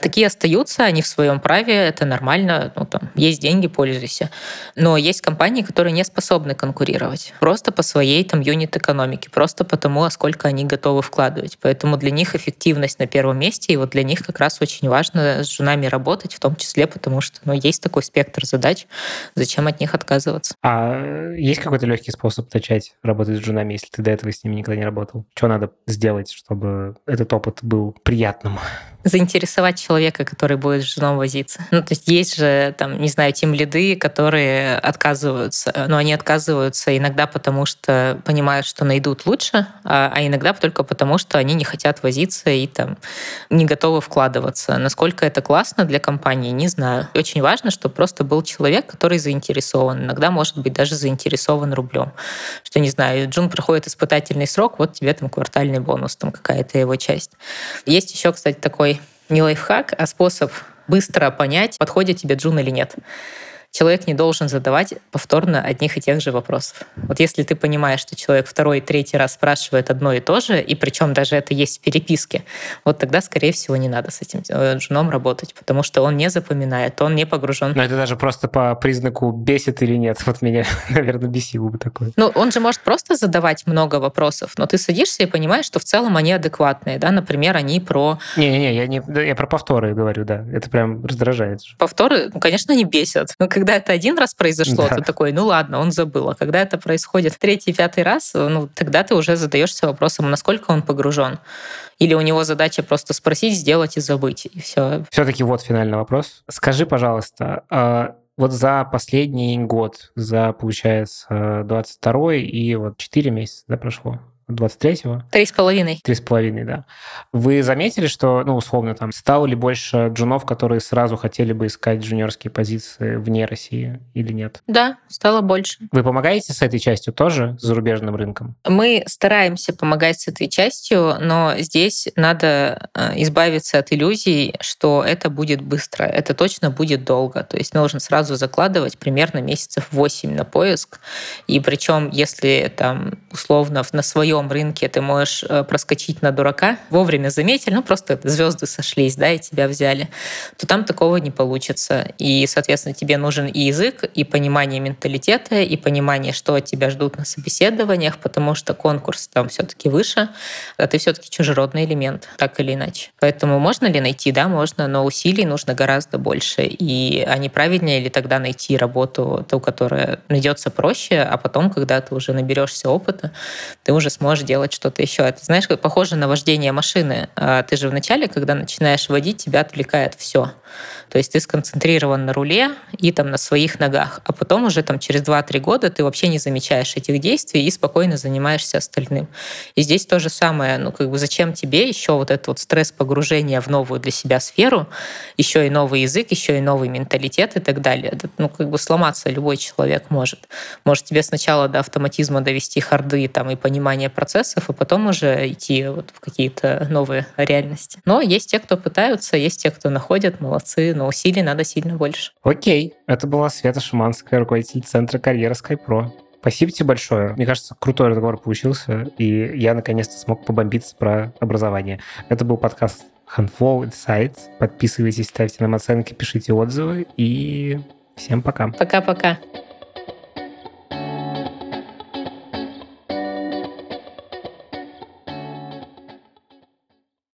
Такие остаются, они в своем праве, это нормально, ну, там, есть деньги, пользуйся. Но есть компании, которые не способны конкурировать. Просто по своей там юнит-экономике, просто потому, а сколько они готовы вкладывать. Поэтому для них эффективность на первом месте, и вот для них как раз очень важно с женами работать, в том числе потому, что ну, есть такой спектр задач, зачем от них отказываться. А есть какой-то легкий способ начать работать с женами, если ты до этого с ними никогда не работал? Что надо сделать, чтобы этот опыт был приятным? Заинтересовать человека, который будет с женой возиться. Ну, то есть есть же, там, не знаю, тем лиды, которые отказываются, но они отказываются иногда потому, что понимают, что найдут лучше, а, а иногда только потому, что они не хотят возиться и там не готовы вкладываться. Насколько это классно для компании, не знаю. Очень важно, чтобы просто был человек, который заинтересован. Иногда, может быть, даже заинтересован рублем. Что, не знаю, Джун проходит испытательный срок, вот тебе там квартальный бонус, там какая-то его часть. Есть еще, кстати, такой не лайфхак, а способ быстро понять, подходит тебе джун или нет. Человек не должен задавать повторно одних и тех же вопросов. Вот если ты понимаешь, что человек второй и третий раз спрашивает одно и то же, и причем даже это есть в переписке, вот тогда, скорее всего, не надо с этим э, женом работать, потому что он не запоминает, он не погружен. Но это даже просто по признаку бесит или нет. Вот меня, наверное, бесило бы такое. Ну, он же может просто задавать много вопросов, но ты садишься и понимаешь, что в целом они адекватные, да, например, они про... Не-не-не, я, не, я про повторы говорю, да, это прям раздражает. Повторы, ну, конечно, они бесят, но когда это один раз произошло, да. ты такой, ну ладно, он забыл, а когда это происходит третий, пятый раз, ну, тогда ты уже задаешься вопросом, насколько он погружен. Или у него задача просто спросить, сделать и забыть, и все. Все-таки вот финальный вопрос. Скажи, пожалуйста, а вот за последний год, за, получается, 22 и вот 4 месяца да, прошло, 23-го? Три с половиной. Три с половиной, да. Вы заметили, что, ну, условно, там, стало ли больше джунов, которые сразу хотели бы искать джуниорские позиции вне России или нет? Да, стало больше. Вы помогаете с этой частью тоже, с зарубежным рынком? Мы стараемся помогать с этой частью, но здесь надо э, избавиться от иллюзий, что это будет быстро. Это точно будет долго. То есть нужно сразу закладывать примерно месяцев 8 на поиск. И причем, если там условно на своем рынке ты можешь э, проскочить на дурака, вовремя заметили, ну просто звезды сошлись, да, и тебя взяли, то там такого не получится. И, соответственно, тебе нужен и язык, и понимание менталитета, и понимание, что от тебя ждут на собеседованиях, потому что конкурс там все-таки выше, а ты все-таки чужеродный элемент, так или иначе. Поэтому можно ли найти? Да, можно, но усилий нужно гораздо больше. И а не правильнее ли тогда найти работу, ту, которая найдется проще, а потом, когда ты уже наберешься опыта, ты уже сможешь можешь делать что-то еще. Это, знаешь, похоже на вождение машины. А ты же вначале, когда начинаешь водить, тебя отвлекает все. То есть ты сконцентрирован на руле и там на своих ногах, а потом уже там через 2-3 года ты вообще не замечаешь этих действий и спокойно занимаешься остальным. И здесь то же самое, ну как бы зачем тебе еще вот этот вот стресс погружения в новую для себя сферу, еще и новый язык, еще и новый менталитет и так далее. Ну как бы сломаться любой человек может. Может тебе сначала до автоматизма довести харды там и понимание процессов, а потом уже идти вот в какие-то новые реальности. Но есть те, кто пытаются, есть те, кто находят, молодцы, но усилий надо сильно больше. Окей, это была Света Шиманская, руководитель Центра карьеры SkyPro. Спасибо тебе большое. Мне кажется, крутой разговор получился, и я наконец-то смог побомбиться про образование. Это был подкаст Handful Insights. Подписывайтесь, ставьте нам оценки, пишите отзывы, и всем пока. Пока-пока.